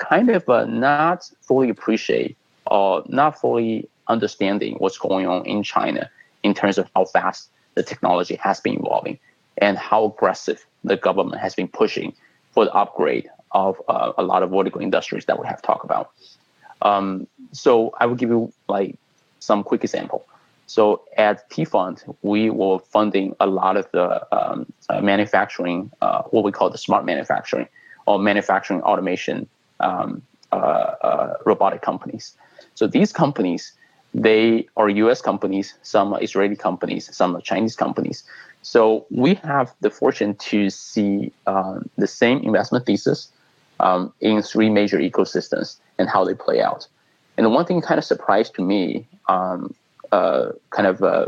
Speaker 2: kind of uh, not fully appreciate or not fully understanding what's going on in China in terms of how fast the technology has been evolving and how aggressive the government has been pushing for the upgrade of uh, a lot of vertical industries that we have talked about. Um, so I will give you like some quick example. So at T Fund, we were funding a lot of the um, uh, manufacturing, uh, what we call the smart manufacturing or manufacturing automation um, uh, uh robotic companies. So these companies, they are U.S. companies, some are Israeli companies, some are Chinese companies. So we have the fortune to see um, the same investment thesis um, in three major ecosystems and how they play out. And the one thing kind of surprised to me um, uh, kind of uh,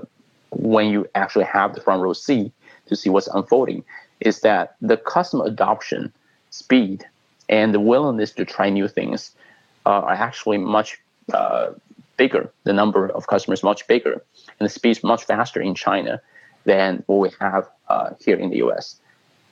Speaker 2: when you actually have the front row seat to see what's unfolding is that the customer adoption speed and the willingness to try new things uh, are actually much uh, bigger. The number of customers much bigger, and the speed is much faster in China than what we have uh, here in the U.S.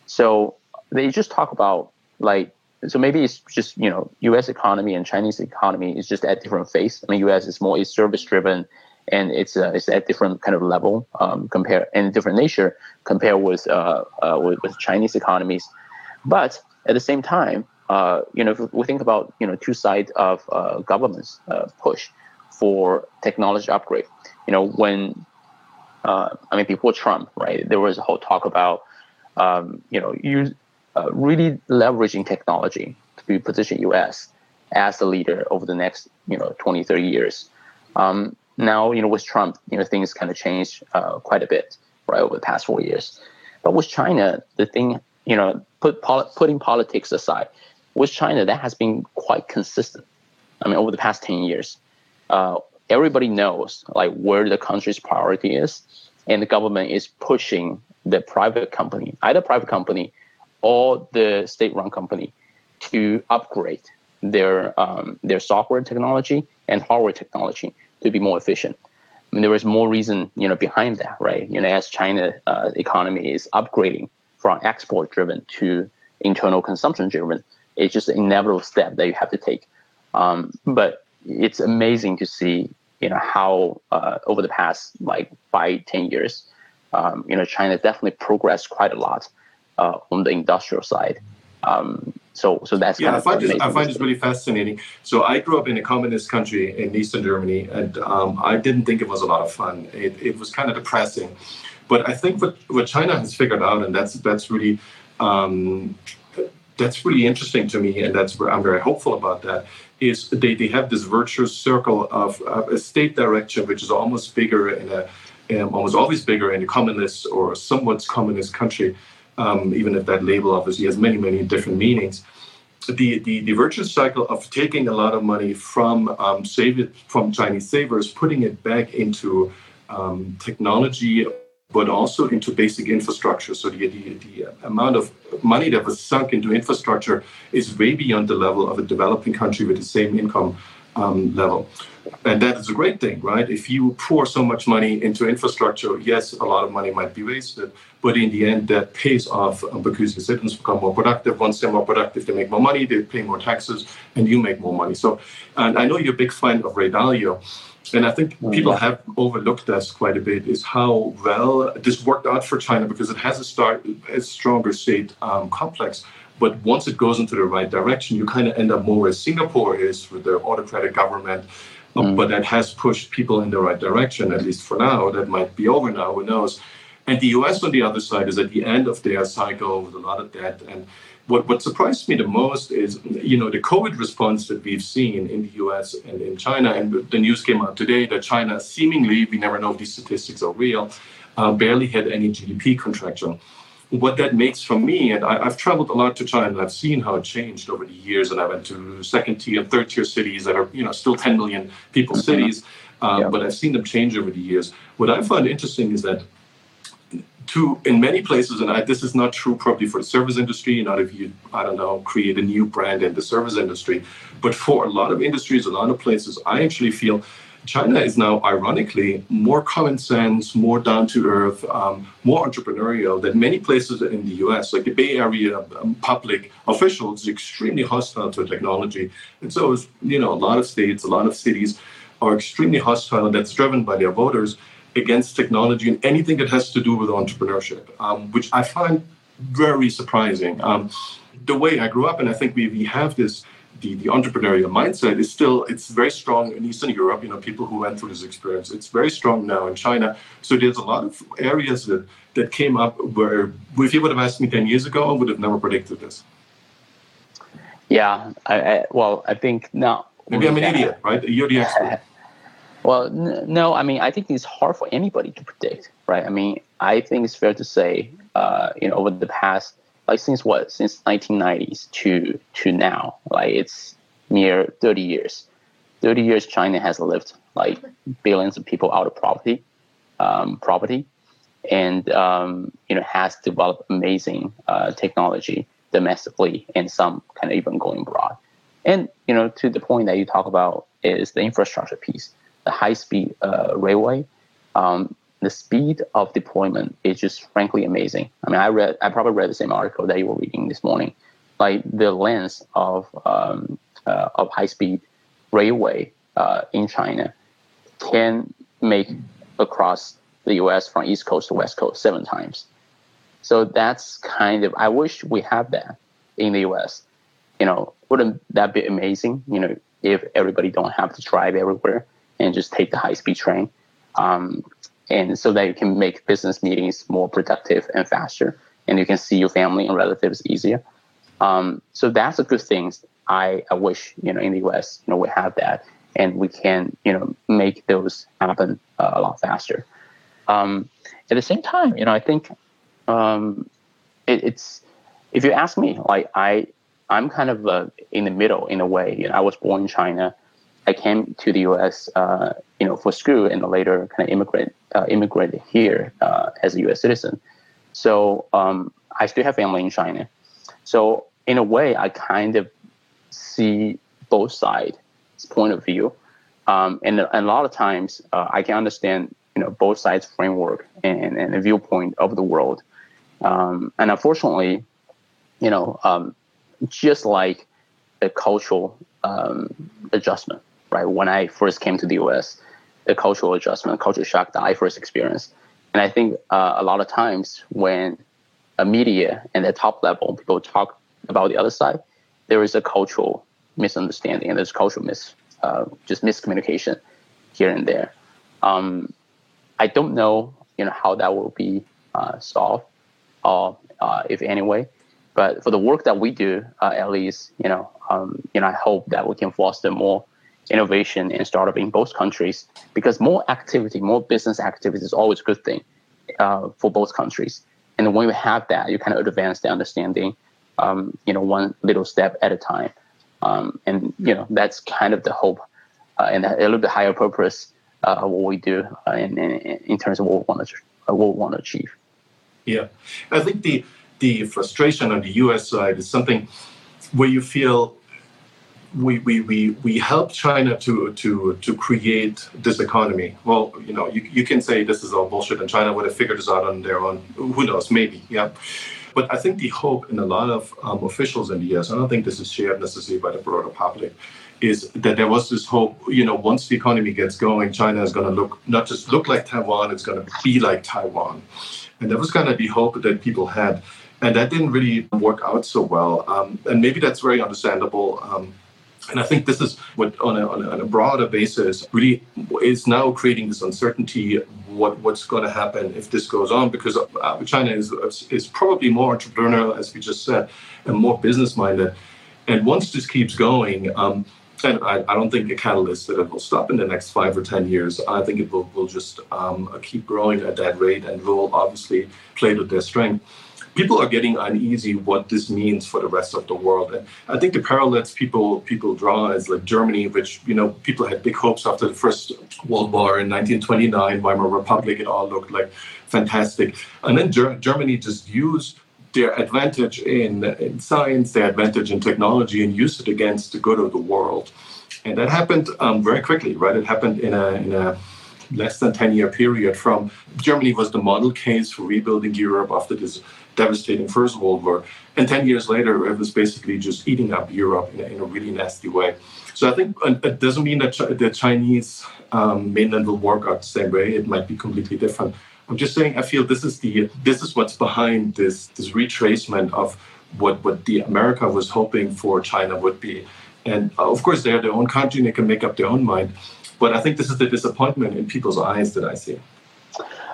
Speaker 2: So they just talk about like so maybe it's just you know U.S. economy and Chinese economy is just at different phase. I mean, U.S. is more is service driven and it's uh, it's at different kind of level um, compare and different nature compared with, uh, uh, with, with Chinese economies. But at the same time, uh, you know, if we think about you know two sides of uh, government's uh, push for technology upgrade. You know, when I mean before Trump, right, there was a whole talk about um, you know use really leveraging technology to position U.S. as the leader over the next you know 20, 30 years. Um, now, you know, with Trump, you know, things kind of changed uh, quite a bit, right, over the past four years. But with China, the thing, you know, put pol- putting politics aside, with China, that has been quite consistent. I mean, over the past 10 years, uh, everybody knows like where the country's priority is, and the government is pushing the private company, either private company or the state-run company, to upgrade their um, their software technology and hardware technology to be more efficient. I mean, there is more reason, you know, behind that, right? You know, as China uh, economy is upgrading from export driven to internal consumption driven, it's just an inevitable step that you have to take. Um, but it's amazing to see, you know, how uh, over the past like five, ten years, um, you know, China definitely progressed quite a lot uh, on the industrial side. Um, so, so that's
Speaker 1: yeah. I find this, I find this really fascinating. So, I grew up in a communist country in Eastern Germany, and um, I didn't think it was a lot of fun. It, it was kind of depressing. But I think what, what China has figured out, and that's that's really um, that's really interesting to me, and that's where I'm very hopeful about that. Is they, they have this virtuous circle of, of a state direction, which is almost bigger in a um, almost always bigger in a communist or somewhat communist country um, even if that label obviously has many, many different meanings. The, the, the virtuous cycle of taking a lot of money from um, save it, from Chinese savers, putting it back into um, technology, but also into basic infrastructure. So the, the, the amount of money that was sunk into infrastructure is way beyond the level of a developing country with the same income um, level. And that is a great thing, right? If you pour so much money into infrastructure, yes, a lot of money might be wasted, but in the end, that pays off um, because the citizens become more productive. Once they're more productive, they make more money, they pay more taxes, and you make more money. So, and I know you're a big fan of Ray Dalio. And I think mm. people have overlooked this quite a bit is how well this worked out for China because it has a start a stronger state um, complex. But once it goes into the right direction, you kind of end up more as Singapore is with their autocratic government. Mm. But that has pushed people in the right direction, at least for now. That might be over now, who knows? And the US on the other side is at the end of their cycle with a lot of debt. And what, what surprised me the most is, you know, the COVID response that we've seen in the US and in China. And the news came out today that China seemingly, we never know if these statistics are real, uh, barely had any GDP contraction. What that makes for me, and I, have traveled a lot to China, and I've seen how it changed over the years. And I went to second tier, and third tier cities that are, you know, still 10 million people cities, uh, yeah. but I've seen them change over the years. What I find interesting is that to in many places, and I, this is not true probably for the service industry, not if you, I don't know, create a new brand in the service industry, but for a lot of industries, a lot of places, I actually feel China is now, ironically, more common sense, more down to earth, um, more entrepreneurial than many places in the US. Like the Bay Area um, public officials, extremely hostile to technology. And so, you know, a lot of states, a lot of cities are extremely hostile, and that's driven by their voters against technology and anything that has to do with entrepreneurship, um, which I find very surprising. Um, the way I grew up, and I think we, we have this the, the entrepreneurial mindset is still it's very strong in Eastern Europe. You know, people who went through this experience. It's very strong now in China. So there's a lot of areas that that came up where if you would have asked me ten years ago, I would have never predicted this.
Speaker 2: Yeah, I, I well, I think now.
Speaker 1: Maybe I'm an idiot, right? You're the expert.
Speaker 2: Well, n- no, I mean, I think it's hard for anybody to predict, right? I mean, I think it's fair to say, uh, you know, over the past like since what? Since 1990s to to now like it's near 30 years. 30 years china has lived like billions of people out of poverty um, property and um, you know has developed amazing uh, technology domestically and some kind of even going abroad. And you know to the point that you talk about is the infrastructure piece the high speed uh, railway um, the speed of deployment is just frankly amazing. I mean, I read, I probably read the same article that you were reading this morning. Like the length of um, uh, of high speed railway uh, in China can make across the U.S. from East Coast to West Coast seven times. So that's kind of I wish we have that in the U.S. You know, wouldn't that be amazing? You know, if everybody don't have to drive everywhere and just take the high speed train. Um, and so that you can make business meetings more productive and faster, and you can see your family and relatives easier. Um, so that's a good thing. I, I wish you know in the U.S. you know we have that, and we can you know make those happen uh, a lot faster. Um, at the same time, you know I think um, it, it's if you ask me, like I I'm kind of uh, in the middle in a way. You know, I was born in China. I came to the U.S. Uh, you know for school and later kind of immigrant uh, immigrated here uh, as a U.S. citizen. So um, I still have family in China. So in a way, I kind of see both sides' point of view, um, and, and, a lot of times uh, I can understand you know both sides' framework and, and the viewpoint of the world. Um, and unfortunately, you know, um, just like the cultural um, adjustment, right? When I first came to the U.S., the cultural adjustment, culture shock that I first experienced. And I think uh, a lot of times when a media and the top level people talk about the other side, there is a cultural misunderstanding and there's cultural mis uh, just miscommunication here and there. Um, I don't know, you know, how that will be uh, solved, or uh, if any way. But for the work that we do, uh, at least, you know, um, you know, I hope that we can foster more innovation and startup in both countries because more activity, more business activity is always a good thing uh, for both countries. And when you have that, you kind of advance the understanding, um, you know, one little step at a time. Um, and, you know, that's kind of the hope uh, and a little bit higher purpose uh, of what we do uh, in, in, in, terms of what we want to, uh, what we want to achieve.
Speaker 1: Yeah. I think the, the frustration on the US side is something where you feel we, we, we, we help China to, to, to create this economy. Well, you know, you, you can say this is all bullshit and China would have figured this out on their own. Who knows? Maybe, yeah. But I think the hope in a lot of um, officials in the US, I don't think this is shared necessarily by the broader public, is that there was this hope, you know, once the economy gets going, China is going to look, not just look like Taiwan, it's going to be like Taiwan. And that was kind of the hope that people had. And that didn't really work out so well. Um, and maybe that's very understandable. Um, and I think this is what, on a, on a, broader basis, really is now creating this uncertainty what what's going to happen if this goes on because uh, China is is probably more entrepreneurial, as we just said, and more business minded. And once this keeps going, um, and I, I, don't think a catalyst that it will stop in the next five or ten years. I think it will will just um, keep growing at that rate and will obviously play to their strength people are getting uneasy what this means for the rest of the world. And I think the parallels people people draw is like Germany, which you know people had big hopes after the First World War in 1929, Weimar Republic. It all looked like fantastic, and then Ger- Germany just used their advantage in, in science, their advantage in technology, and used it against the good of the world. And that happened um, very quickly, right? It happened in a, in a less than 10 year period from Germany was the model case for rebuilding Europe after this devastating First World War. And 10 years later, it was basically just eating up Europe in a, in a really nasty way. So I think it doesn't mean that the Chinese um, mainland will work out the same way. It might be completely different. I'm just saying I feel this is the this is what's behind this this retracement of what what the America was hoping for China would be. And uh, of course, they are their own country and they can make up their own mind. But I think this is the disappointment in people's eyes that I see.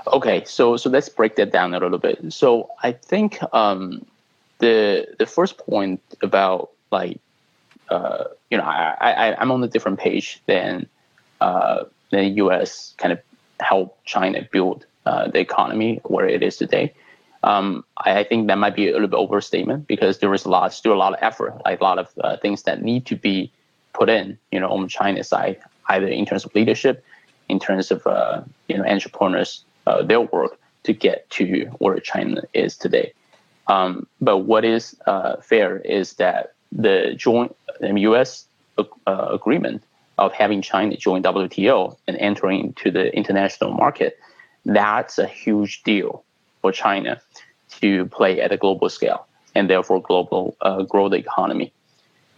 Speaker 2: Okay, so so let's break that down a little bit. So I think um, the the first point about like uh, you know I, I I'm on a different page than uh, the U.S. kind of help China build uh, the economy where it is today. Um, I, I, think that might be a little bit overstatement because there is a lot, still a lot of effort, like a lot of uh, things that need to be put in, you know, on China's side, either in terms of leadership, in terms of uh, you know entrepreneurs, uh, their work to get to where China is today. Um, but what is uh, fair is that the joint U.S. Um, uh, agreement of having China join WTO and entering into the international market, that's a huge deal for China to play at a global scale and therefore global uh, grow the economy.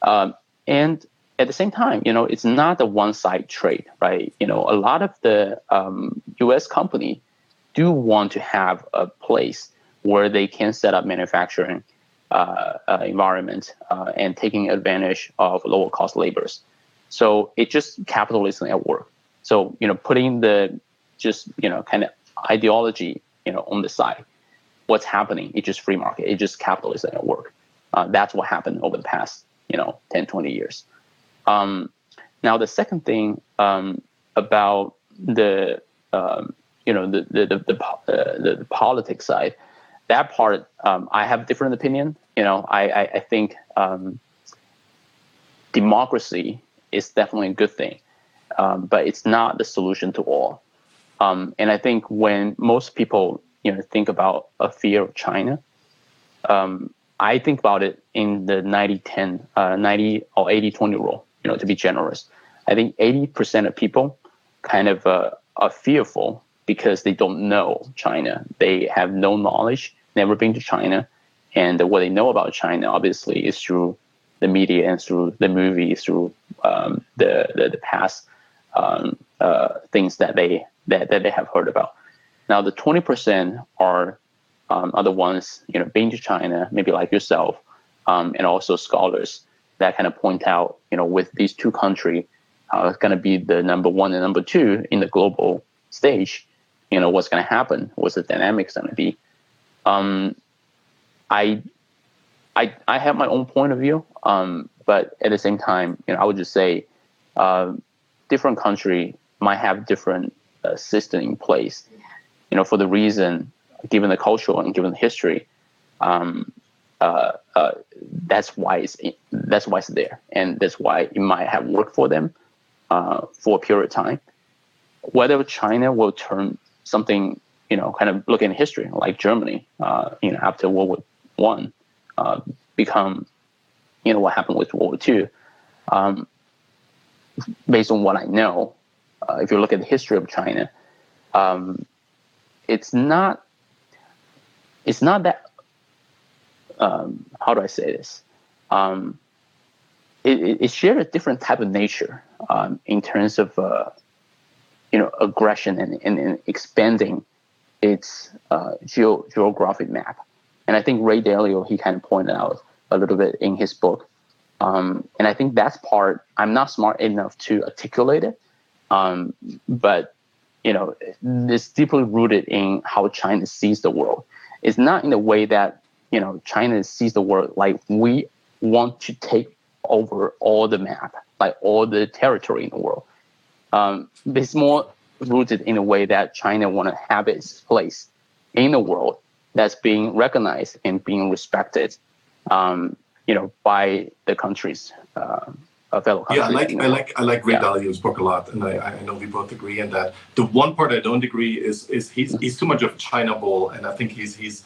Speaker 2: Um, and at the same time, you know, it's not a one-side trade, right? You know, a lot of the um, U.S. company do want to have a place where they can set up manufacturing uh, uh, environment uh, and taking advantage of lower cost labors. So it's just capitalism at work. So you know, putting the just you know kind of ideology you know on the side, what's happening? It's just free market. It's just capitalism at work. Uh, that's what happened over the past you know 10, 20 years. Um, now the second thing um, about the um, you know the the the, the, uh, the, politics side, that part um, I have different opinion. You know, I I, I think um, democracy is definitely a good thing, um, but it's not the solution to all. Um, and I think when most people you know think about a fear of China, um, I think about it in the 90-10, uh, 90 or 80-20 rule. You know, to be generous, I think 80% of people kind of uh, are fearful because they don't know China. They have no knowledge, never been to China, and what they know about China obviously is through the media and through the movies, through um, the, the, the past um, uh, things that they that, that they have heard about. Now the twenty percent are um, are the ones you know being to China, maybe like yourself, um, and also scholars that kind of point out you know with these two countries, uh, it's going to be the number one and number two in the global stage. You know what's going to happen, what's the dynamics going to be. Um, I I I have my own point of view, um, but at the same time, you know, I would just say, uh, different country might have different uh, system in place. You know, for the reason, given the culture and given the history, um, uh, uh, that's why it's that's why it's there, and that's why it might have worked for them uh, for a period of time. Whether China will turn something, you know, kind of look in history like Germany, uh, you know, after World War One, uh, become, you know, what happened with World War Two. Um, based on what I know, uh, if you look at the history of China, um, it's not. It's not that. Um, how do I say this? Um, it, it shared a different type of nature um, in terms of uh, you know aggression and, and, and expanding its uh, geo- geographic map. And I think Ray Dalio, he kind of pointed out a little bit in his book. Um, and I think that's part, I'm not smart enough to articulate it. Um, but, you know, it's deeply rooted in how China sees the world. It's not in the way that, you know, China sees the world like we want to take over all the map, like all the territory in the world. Um, it's more rooted in a way that China want to have its place in the world that's being recognized and being respected, um, you know, by the countries. Uh, fellow countries.
Speaker 1: Yeah, I like I like I like Ray yeah. Dalio's book a lot, and I, I know we both agree in that. The one part I don't agree is is he's he's too much of a China bull, and I think he's he's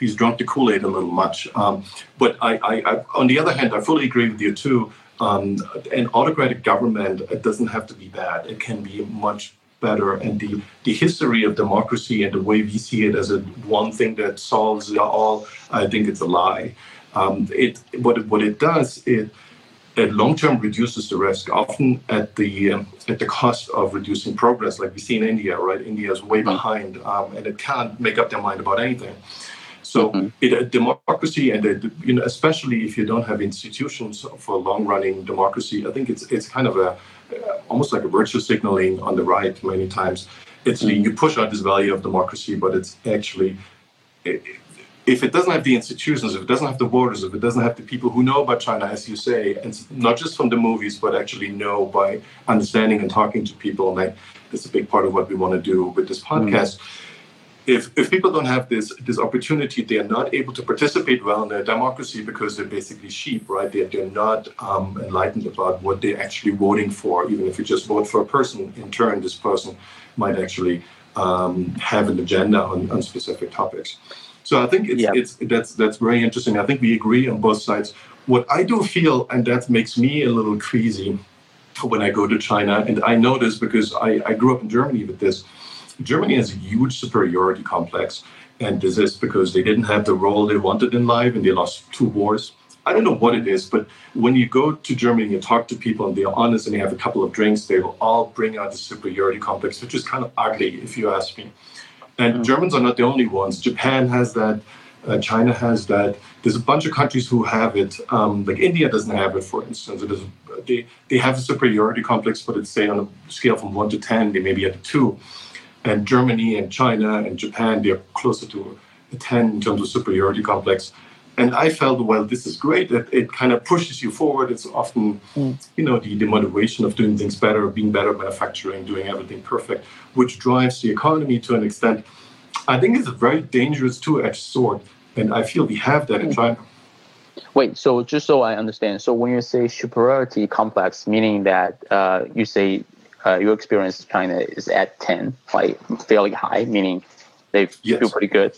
Speaker 1: he's drunk the Kool Aid a little much. Um, but I, I, I, on the other hand, I fully agree with you too. Um, an autocratic government it doesn't have to be bad. It can be much better. And the, the history of democracy and the way we see it as a one thing that solves it all, I think it's a lie. Um, it what it, what it does it it long term reduces the risk, often at the um, at the cost of reducing progress, like we see in India. Right, India is way mm-hmm. behind, um, and it can't make up their mind about anything. So, mm-hmm. it, a democracy, and you know, especially if you don't have institutions for long running democracy, I think it's it's kind of a almost like a virtue signaling on the right many times. It's mm-hmm. you push out this value of democracy, but it's actually if it doesn't have the institutions, if it doesn't have the borders, if it doesn't have the people who know about China, as you say, and not just from the movies, but actually know by understanding and talking to people, and I, that's a big part of what we want to do with this podcast. Mm-hmm if, if people don't have this this opportunity, they are not able to participate well in their democracy because they're basically sheep, right? They're, they're not um, enlightened about what they're actually voting for. Even if you just vote for a person, in turn, this person might actually um, have an agenda on, on specific topics. So I think it's, it's that's that's very interesting. I think we agree on both sides. What I do feel, and that makes me a little crazy when I go to China, and I know this because I, I grew up in Germany with this Germany has a huge superiority complex, and this is because they didn't have the role they wanted in life and they lost two wars. I don't know what it is, but when you go to Germany and you talk to people and they're honest and they have a couple of drinks, they will all bring out the superiority complex, which is kind of ugly, if you ask me. And mm-hmm. Germans are not the only ones. Japan has that. Uh, China has that. There's a bunch of countries who have it. Um, like India doesn't have it, for instance. It is, they, they have a superiority complex, but it's say on a scale from one to 10, they may be at a two and Germany and China and Japan, they're closer to a 10 in terms of superiority complex. And I felt, well, this is great. It, it kind of pushes you forward. It's often, mm. you know, the, the motivation of doing things better, being better at manufacturing, doing everything perfect, which drives the economy to an extent. I think it's a very dangerous two-edged sword. And I feel we have that in mm. China.
Speaker 2: Wait, so just so I understand, so when you say superiority complex, meaning that uh, you say uh, your experience in China is at 10, like fairly high, meaning they yes. feel pretty good?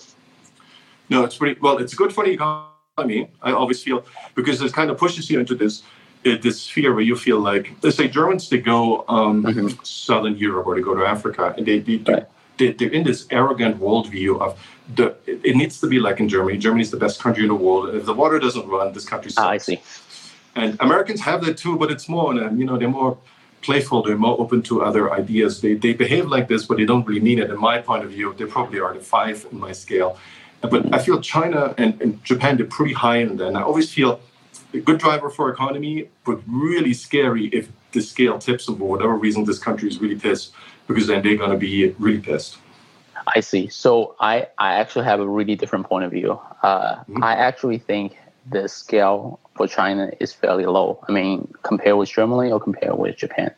Speaker 1: No, it's pretty well. It's good for the economy. I always feel because it kind of pushes you into this uh, this sphere where you feel like, let's say Germans, they go um, mm-hmm. Southern Europe or they go to Africa, and they, they, right. they they're in this arrogant worldview of the it needs to be like in Germany. Germany is the best country in the world. If the water doesn't run, this country sucks. Ah,
Speaker 2: I see.
Speaker 1: And Americans have that too, but it's more, on you know, they're more playful, they're more open to other ideas. They, they behave like this, but they don't really mean it. In my point of view, they probably are the five in my scale. But I feel China and, and Japan, they're pretty high in there. And I always feel a good driver for economy, but really scary if the scale tips and for whatever reason this country is really pissed, because then they're going to be really pissed.
Speaker 2: I see. So I, I actually have a really different point of view. Uh, mm-hmm. I actually think the scale for China is fairly low. I mean, compared with Germany or compared with Japan,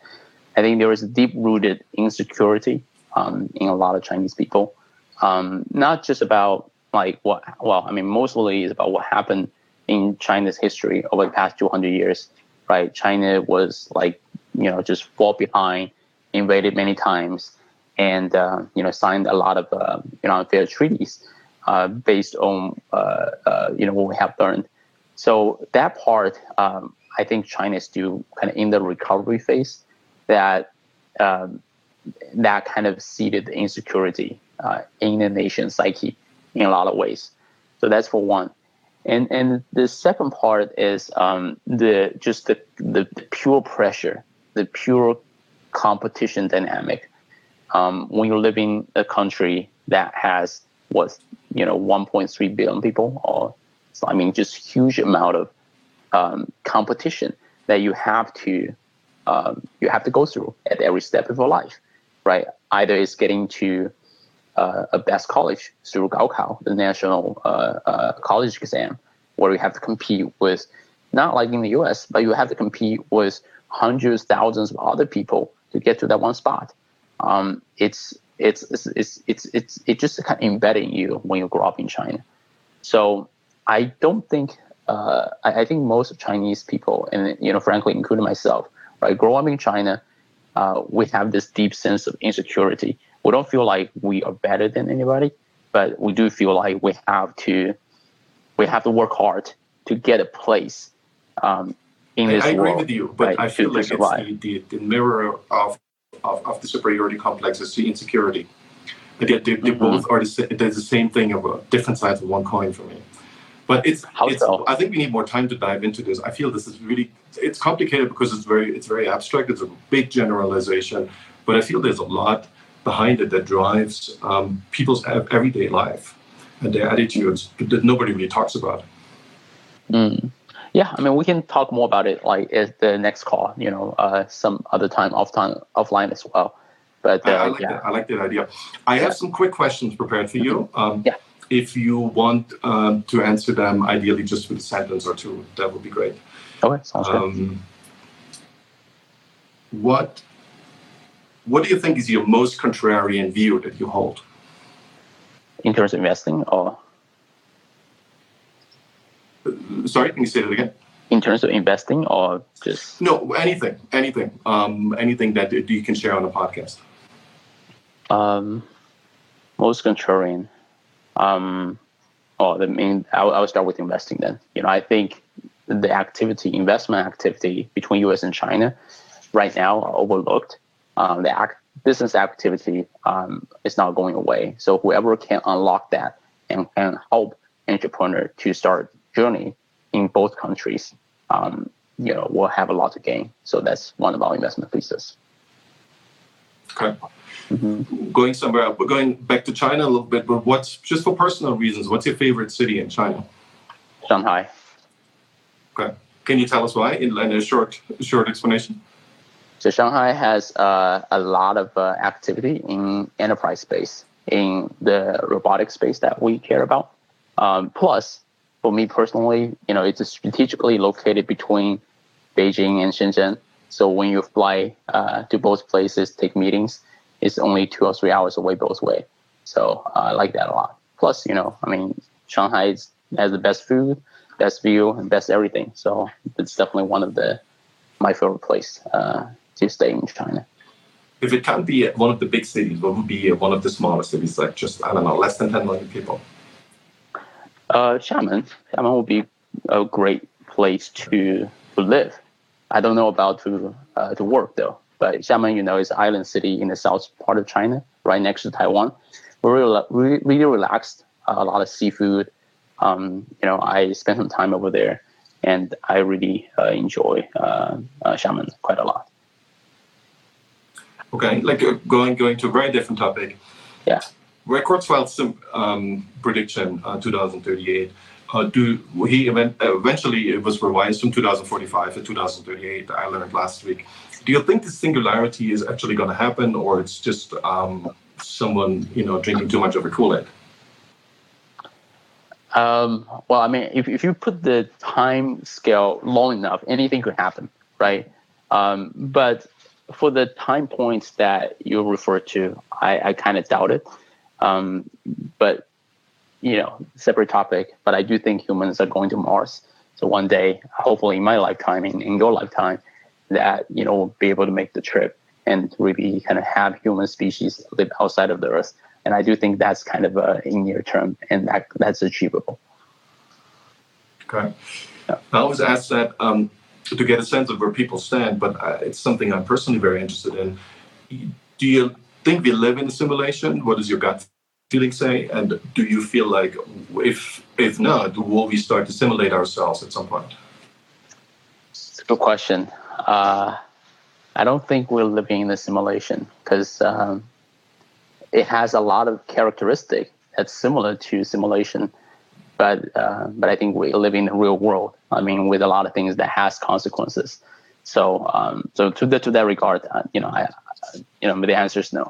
Speaker 2: I think there is deep-rooted insecurity um, in a lot of Chinese people. Um, not just about like what, well, I mean, mostly is about what happened in China's history over the past 200 years, right? China was like, you know, just fall behind, invaded many times, and uh, you know, signed a lot of uh, you know unfair treaties uh, based on uh, uh, you know what we have learned so that part, um, I think China is still kind of in the recovery phase. That um, that kind of seeded insecurity uh, in the nation's psyche in a lot of ways. So that's for one. And and the second part is um, the just the, the, pure pressure, the pure competition dynamic. Um, when you live in a country that has what you know 1.3 billion people or I mean, just huge amount of um, competition that you have to um, you have to go through at every step of your life, right? Either it's getting to uh, a best college through Gaokao, the national uh, uh, college exam, where you have to compete with not like in the U.S., but you have to compete with hundreds, thousands of other people to get to that one spot. Um, it's, it's it's it's it's it's just kind of embedding you when you grow up in China. So I don't think uh, I, I, think most Chinese people, and you know, frankly, including myself, right, grow up in China, uh, we have this deep sense of insecurity. We don't feel like we are better than anybody, but we do feel like we have to we have to work hard to get a place um, in this
Speaker 1: I, I agree
Speaker 2: world,
Speaker 1: with you, but
Speaker 2: right,
Speaker 1: I feel like it's the, the, the mirror of, of, of the superiority complex is the insecurity. They, they, they
Speaker 2: Mhm.
Speaker 1: both are the, they're the same thing of different sides of one coin for me. But it's,
Speaker 2: How
Speaker 1: it's
Speaker 2: so?
Speaker 1: I think we need more time to dive into this. I feel this is really it's complicated because it's very it's very abstract. It's a big generalization, but I feel there's a lot behind it that drives um, people's everyday life and their attitudes that nobody really talks about.
Speaker 2: Mm. Yeah, I mean, we can talk more about it like at the next call. You know, uh, some other time off time offline as well. But uh,
Speaker 1: I, I like
Speaker 2: yeah,
Speaker 1: that. I like that idea. I have some quick questions prepared for you. Um,
Speaker 2: Yeah.
Speaker 1: If you want um, to answer them, ideally just with a sentence or two, that would be great.
Speaker 2: okay, sounds good.
Speaker 1: Um, what What do you think is your most contrarian view that you hold?
Speaker 2: In terms of investing, or
Speaker 1: Sorry, can you say that again?
Speaker 2: in terms of investing, or just
Speaker 1: No, anything, anything, um, anything that you can share on a podcast.
Speaker 2: um, most contrarian. Um, oh. I will I will start with investing then. You know, I think the activity, investment activity between U.S. and China, right now are overlooked. Um, the act, business activity um, is not going away. So whoever can unlock that and can help entrepreneur to start journey in both countries, um, you know, will have a lot to gain. So that's one of our investment thesis.
Speaker 1: Okay.
Speaker 2: Mhm.
Speaker 1: Going somewhere, we're going back to China a little bit, but what's just for personal reasons? What's your favorite city in China?
Speaker 2: Shanghai.
Speaker 1: Okay. Can you tell us why in, in a short, short explanation?
Speaker 2: So Shanghai has uh, a lot of uh, activity in enterprise space, in the robotic space that we care about. Um, plus, for me personally, you know, it's strategically located between Beijing and Shenzhen. So when you fly uh, to both places, take meetings, it's only two or three hours away both way. So uh, I like that a lot. Plus, you know, I mean, Shanghai is, has the best food, best view, and best everything. So it's definitely one of the my favorite place uh, to stay in China.
Speaker 1: If it can't be one of the big cities, what would be one of the smaller cities, like just, I don't know, less than 10 million people?
Speaker 2: Uh, Xiamen, Xiamen would be a great place to, to live. I don't know about to uh, to work though, but Xiamen, you know, is an island city in the south part of China, right next to Taiwan. We're really, really, really relaxed. Uh, a lot of seafood. Um, you know, I spent some time over there, and I really uh, enjoy uh, uh, Xiamen quite a lot.
Speaker 1: Okay, like uh, going going to a very different topic.
Speaker 2: Yeah.
Speaker 1: Kurzweil's sim- um, prediction, uh, 2038. Uh, do he event, eventually it was revised from 2045 to 2038? I learned last week. Do you think the singularity is actually going to happen, or it's just um, someone you know drinking too much of a Kool Aid?
Speaker 2: Um, well, I mean, if, if you put the time scale long enough, anything could happen, right? Um, but for the time points that you refer to, I, I kind of doubt it. Um, but, you know, separate topic, but I do think humans are going to Mars. So one day, hopefully in my lifetime, in, in your lifetime, that, you know, we'll be able to make the trip and really kind of have human species live outside of the Earth. And I do think that's kind of uh, in near term, and that that's achievable.
Speaker 1: Okay.
Speaker 2: Yeah.
Speaker 1: I always ask that um, to get a sense of where people stand, but uh, it's something I'm personally very interested in. Do you think we live in a simulation? What is your gut feeling say? And do you feel like, if if not, will we start to simulate ourselves at some point?
Speaker 2: Good question. Uh, I don't think we're living in a simulation because um, it has a lot of characteristic that's similar to simulation, but uh, but I think we live in the real world. I mean, with a lot of things that has consequences. So um, so to that to that regard, uh, you know, I- you know, the answer is no.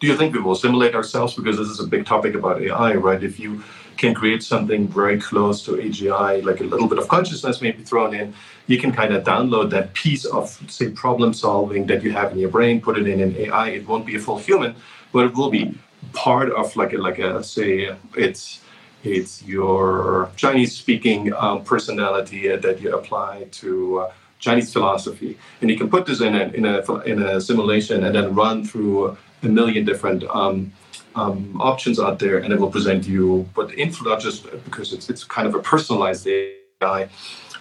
Speaker 1: Do you think we will simulate ourselves? Because this is a big topic about AI, right? If you can create something very close to AGI, like a little bit of consciousness maybe thrown in, you can kind of download that piece of, say, problem solving that you have in your brain, put it in an AI. It won't be a full human, but it will be part of like a, like a say, it's it's your Chinese speaking um, personality that you apply to uh, Chinese philosophy, and you can put this in a in a in a simulation and then run through a million different um, um, options out there, and it will present you. But influence just because it's it's kind of a personalized AI.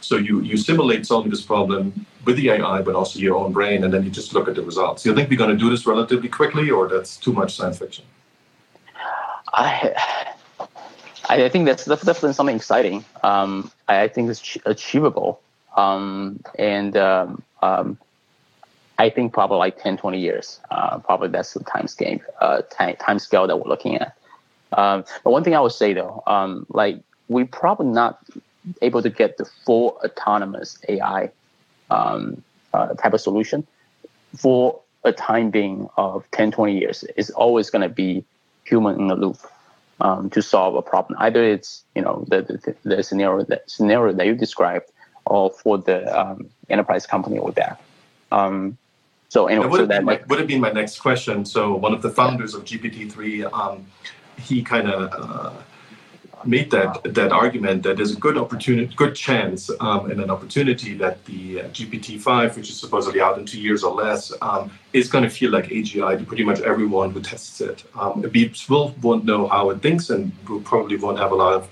Speaker 1: So you you simulate solving this problem with the AI, but also your own brain, and then you just look at the results. You think we're going to do this relatively quickly, or that's too much science fiction?
Speaker 2: I I think that's definitely something exciting. Um, I think it's achievable, um, and um, um, I think probably like 10, 20 years. Uh, probably that's the time scale, uh, time, scale that we're looking at. Um, but one thing I would say though, um, like we're probably not able to get the full autonomous AI um, uh, type of solution for a time being of 10, 20 years. It's always going to be human in the loop um, to solve a problem. Either it's you know the the, the scenario that scenario that you described, or for the um, enterprise company with that. Um, so anyway,
Speaker 1: would,
Speaker 2: so
Speaker 1: have
Speaker 2: that
Speaker 1: my, would have been my next question. So one of the founders of GPT-3, um, he kind of uh, made that that argument that there's a good opportunity, good chance, um, and an opportunity that the uh, GPT-5, which is supposedly out in two years or less, um, is going to feel like AGI to pretty much everyone who tests it. Um, will won't know how it thinks and will probably won't have a lot of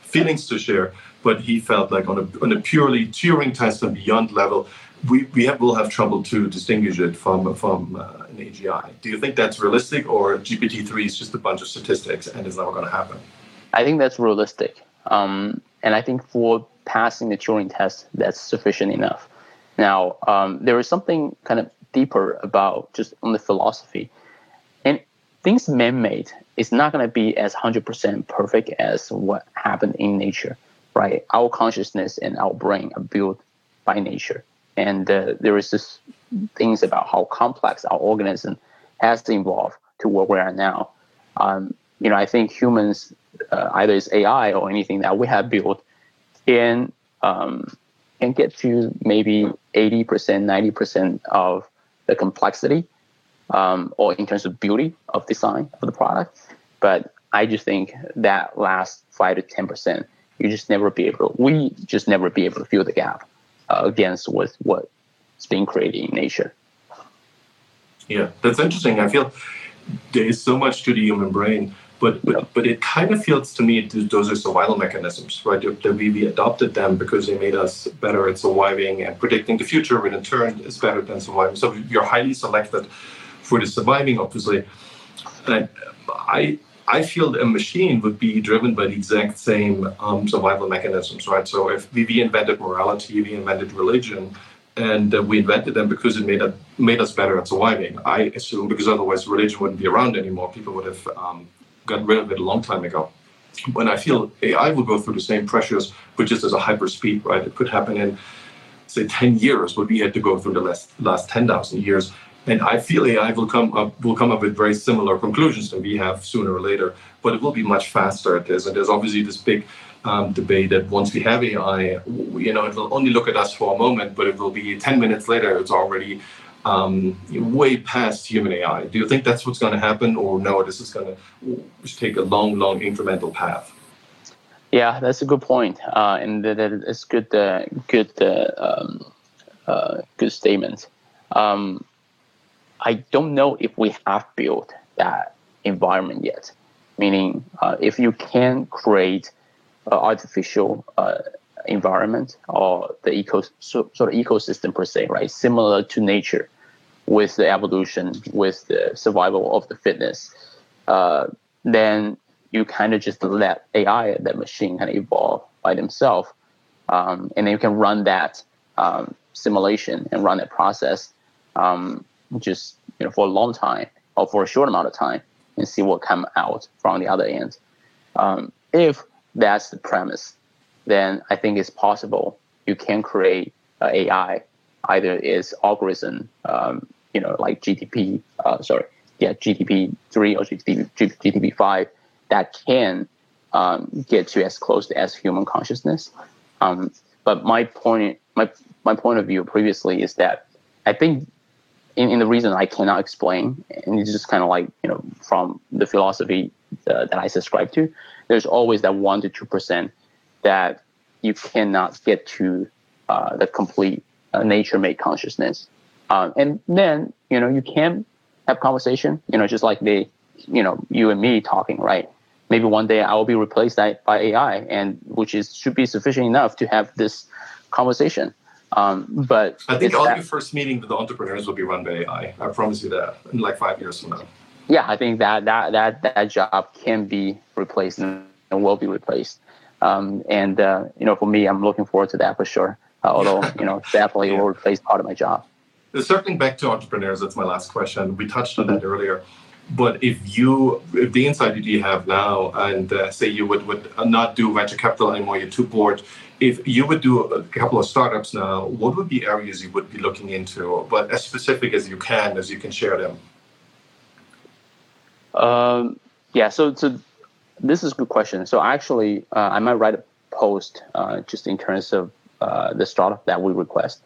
Speaker 1: feelings to share. But he felt like on a on a purely Turing test and beyond level, we, we have, will have trouble to distinguish it from from uh, an AGI. Do you think that's realistic, or GPT-3 is just a bunch of statistics and it's never going to happen?
Speaker 2: I think that's realistic. Um, and I think for passing the Turing test, that's sufficient enough. Now, um, there is something kind of deeper about just on the philosophy. And things man made is not going to be as 100% perfect as what happened in nature, right? Our consciousness and our brain are built by nature. And uh, there is this things about how complex our organism has evolved to where we are now. Um, you know, I think humans uh, either it's AI or anything that we have built can um, can get to maybe 80%, 90% of the complexity um, or in terms of beauty of design of the product. But I just think that last five to 10%, you just never be able to, we just never be able to fill the gap uh, against with what's being created in nature.
Speaker 1: Yeah, that's interesting. I feel there is so much to the human brain but but, but it kind of feels to me those are survival mechanisms, right? That we, we adopted them because they made us better at surviving and predicting the future, and in turn is better than surviving. So you're highly selected for the surviving, obviously. And I I feel a machine would be driven by the exact same um, survival mechanisms, right? So if we, we invented morality, we invented religion, and uh, we invented them because it made, a, made us better at surviving. I assume because otherwise religion wouldn't be around anymore. People would have um, rid of it a long time ago. When I feel AI will go through the same pressures, but just as a hyper speed, right? It could happen in, say, 10 years, what we had to go through the last, last 10,000 years. And I feel AI will come up will come up with very similar conclusions than we have sooner or later, but it will be much faster at this. And there's obviously this big um, debate that once we have AI, you know, it will only look at us for a moment, but it will be 10 minutes later, it's already um, way past human AI. Do you think that's what's going to happen, or no? This is going to take a long, long incremental path.
Speaker 2: Yeah, that's a good point, uh, and that is good, uh, good, uh, um, uh, good statement. Um, I don't know if we have built that environment yet. Meaning, uh, if you can create artificial uh, environment or the eco sort of ecosystem per se, right? Similar to nature, with the evolution, with the survival of the fitness, uh, then you kind of just let AI, that machine, kind of evolve by themselves, um, and then you can run that um, simulation and run that process, um, just you know for a long time or for a short amount of time, and see what come out from the other end. Um, if that's the premise, then I think it's possible you can create uh, AI either is algorithm um, you know, like GTP, uh, sorry, yeah, GTP three or GTP GTP five that can um, get to as close as human consciousness. Um, but my point, my my point of view previously is that I think in, in the reason I cannot explain, and it's just kind of like you know from the philosophy uh, that I subscribe to, there's always that one to two percent that you cannot get to uh, the complete uh, nature-made consciousness. Um, and then, you know, you can have conversation, you know, just like they, you know, you and me talking, right? maybe one day I will be replaced by, by AI, and which is should be sufficient enough to have this conversation. Um, but
Speaker 1: I think all that, your first meeting with the entrepreneurs will be run by AI. I promise you that in like five years from now.
Speaker 2: Yeah, I think that that that that job can be replaced and will be replaced. Um, and uh, you know, for me, I'm looking forward to that for sure. Uh, although you know, definitely yeah. will replace part of my job.
Speaker 1: Circling back to entrepreneurs, that's my last question. We touched on that earlier. But if you, if the insight that you have now, and uh, say you would, would not do venture capital anymore, you're too bored, if you would do a couple of startups now, what would be areas you would be looking into, but as specific as you can, as you can share them?
Speaker 2: Um, yeah, so, so this is a good question. So actually, uh, I might write a post uh, just in terms of uh, the startup that we request.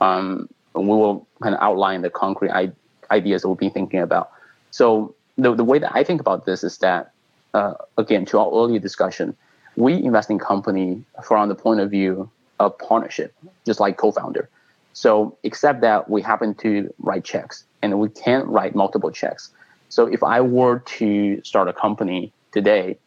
Speaker 2: Um, we will kind of outline the concrete I- ideas that we've been thinking about. So the, the way that I think about this is that, uh, again, to our earlier discussion, we invest in company from the point of view of partnership, just like co-founder. So except that we happen to write checks and we can't write multiple checks. So if I were to start a company today,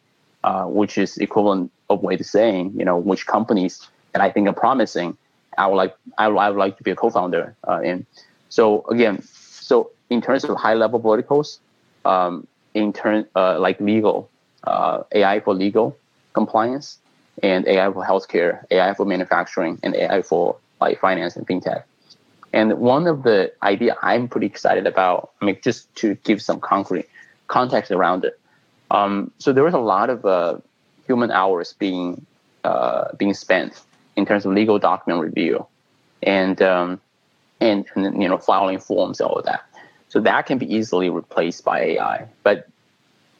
Speaker 2: uh, which is equivalent of way to saying, you know, which companies that I think are promising, I would like I would, I would like to be a co-founder uh, in. So again, so in terms of high level verticals, um, in turn uh, like legal, uh, AI for legal compliance, and AI for healthcare, AI for manufacturing, and AI for like finance and fintech. And one of the idea I'm pretty excited about, I mean, just to give some concrete context around it. Um, so there was a lot of uh, human hours being uh, being spent in terms of legal document review, and um, and, and you know filing forms all of that. So that can be easily replaced by AI, but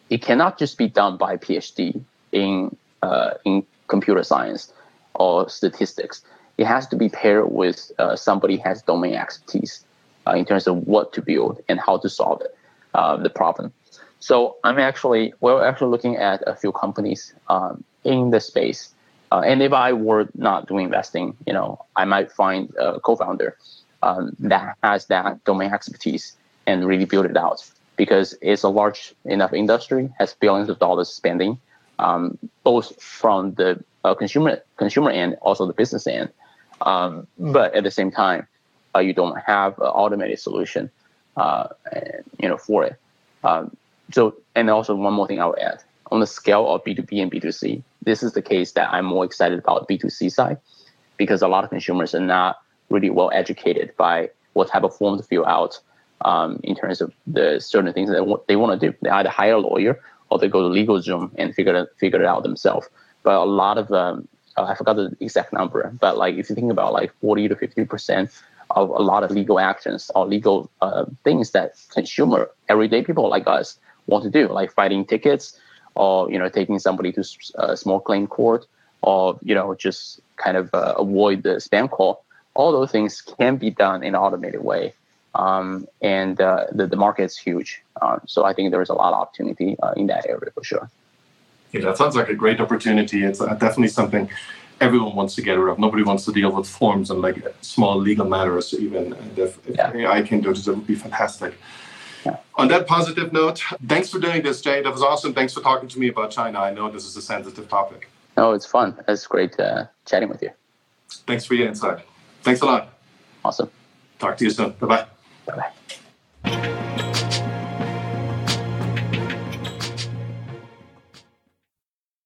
Speaker 2: it cannot just be done by PhD in uh, in computer science or statistics. It has to be paired with uh, somebody has domain expertise uh, in terms of what to build and how to solve it, uh, the problem. So I'm actually we're actually looking at a few companies um, in the space. Uh, and if I were not doing investing, you know, I might find a co-founder um, that has that domain expertise and really build it out because it's a large enough industry, has billions of dollars spending, um, both from the uh, consumer consumer end, also the business end. Um, but at the same time, uh, you don't have an automated solution, uh, you know, for it. Um, so, and also one more thing I will add on the scale of B2B and B2C, this is the case that I'm more excited about B2C side because a lot of consumers are not really well educated by what type of form to fill out um, in terms of the certain things that they want to do. They either hire a lawyer or they go to LegalZoom and figure it, figure it out themselves. But a lot of um, uh, I forgot the exact number, but like if you think about like 40 to 50 percent of a lot of legal actions or legal uh, things that consumer everyday people like us want to do, like fighting tickets or you know taking somebody to a uh, small claim court or you know just kind of uh, avoid the spam call. All those things can be done in an automated way um, and uh, the, the market is huge. Um, so I think there is a lot of opportunity uh, in that area for sure.
Speaker 1: Yeah, that sounds like a great opportunity. It's uh, definitely something everyone wants to get rid of. Nobody wants to deal with forms and like small legal matters, even. And if, if yeah. AI can do this, it would be fantastic. Yeah. On that positive note, thanks for doing this, Jay. That was awesome. Thanks for talking to me about China. I know this is a sensitive topic.
Speaker 2: Oh, it's fun. It's great uh, chatting with you.
Speaker 1: Thanks for your insight. Thanks a lot.
Speaker 2: Awesome.
Speaker 1: Talk to you soon. Bye bye.
Speaker 2: Bye bye.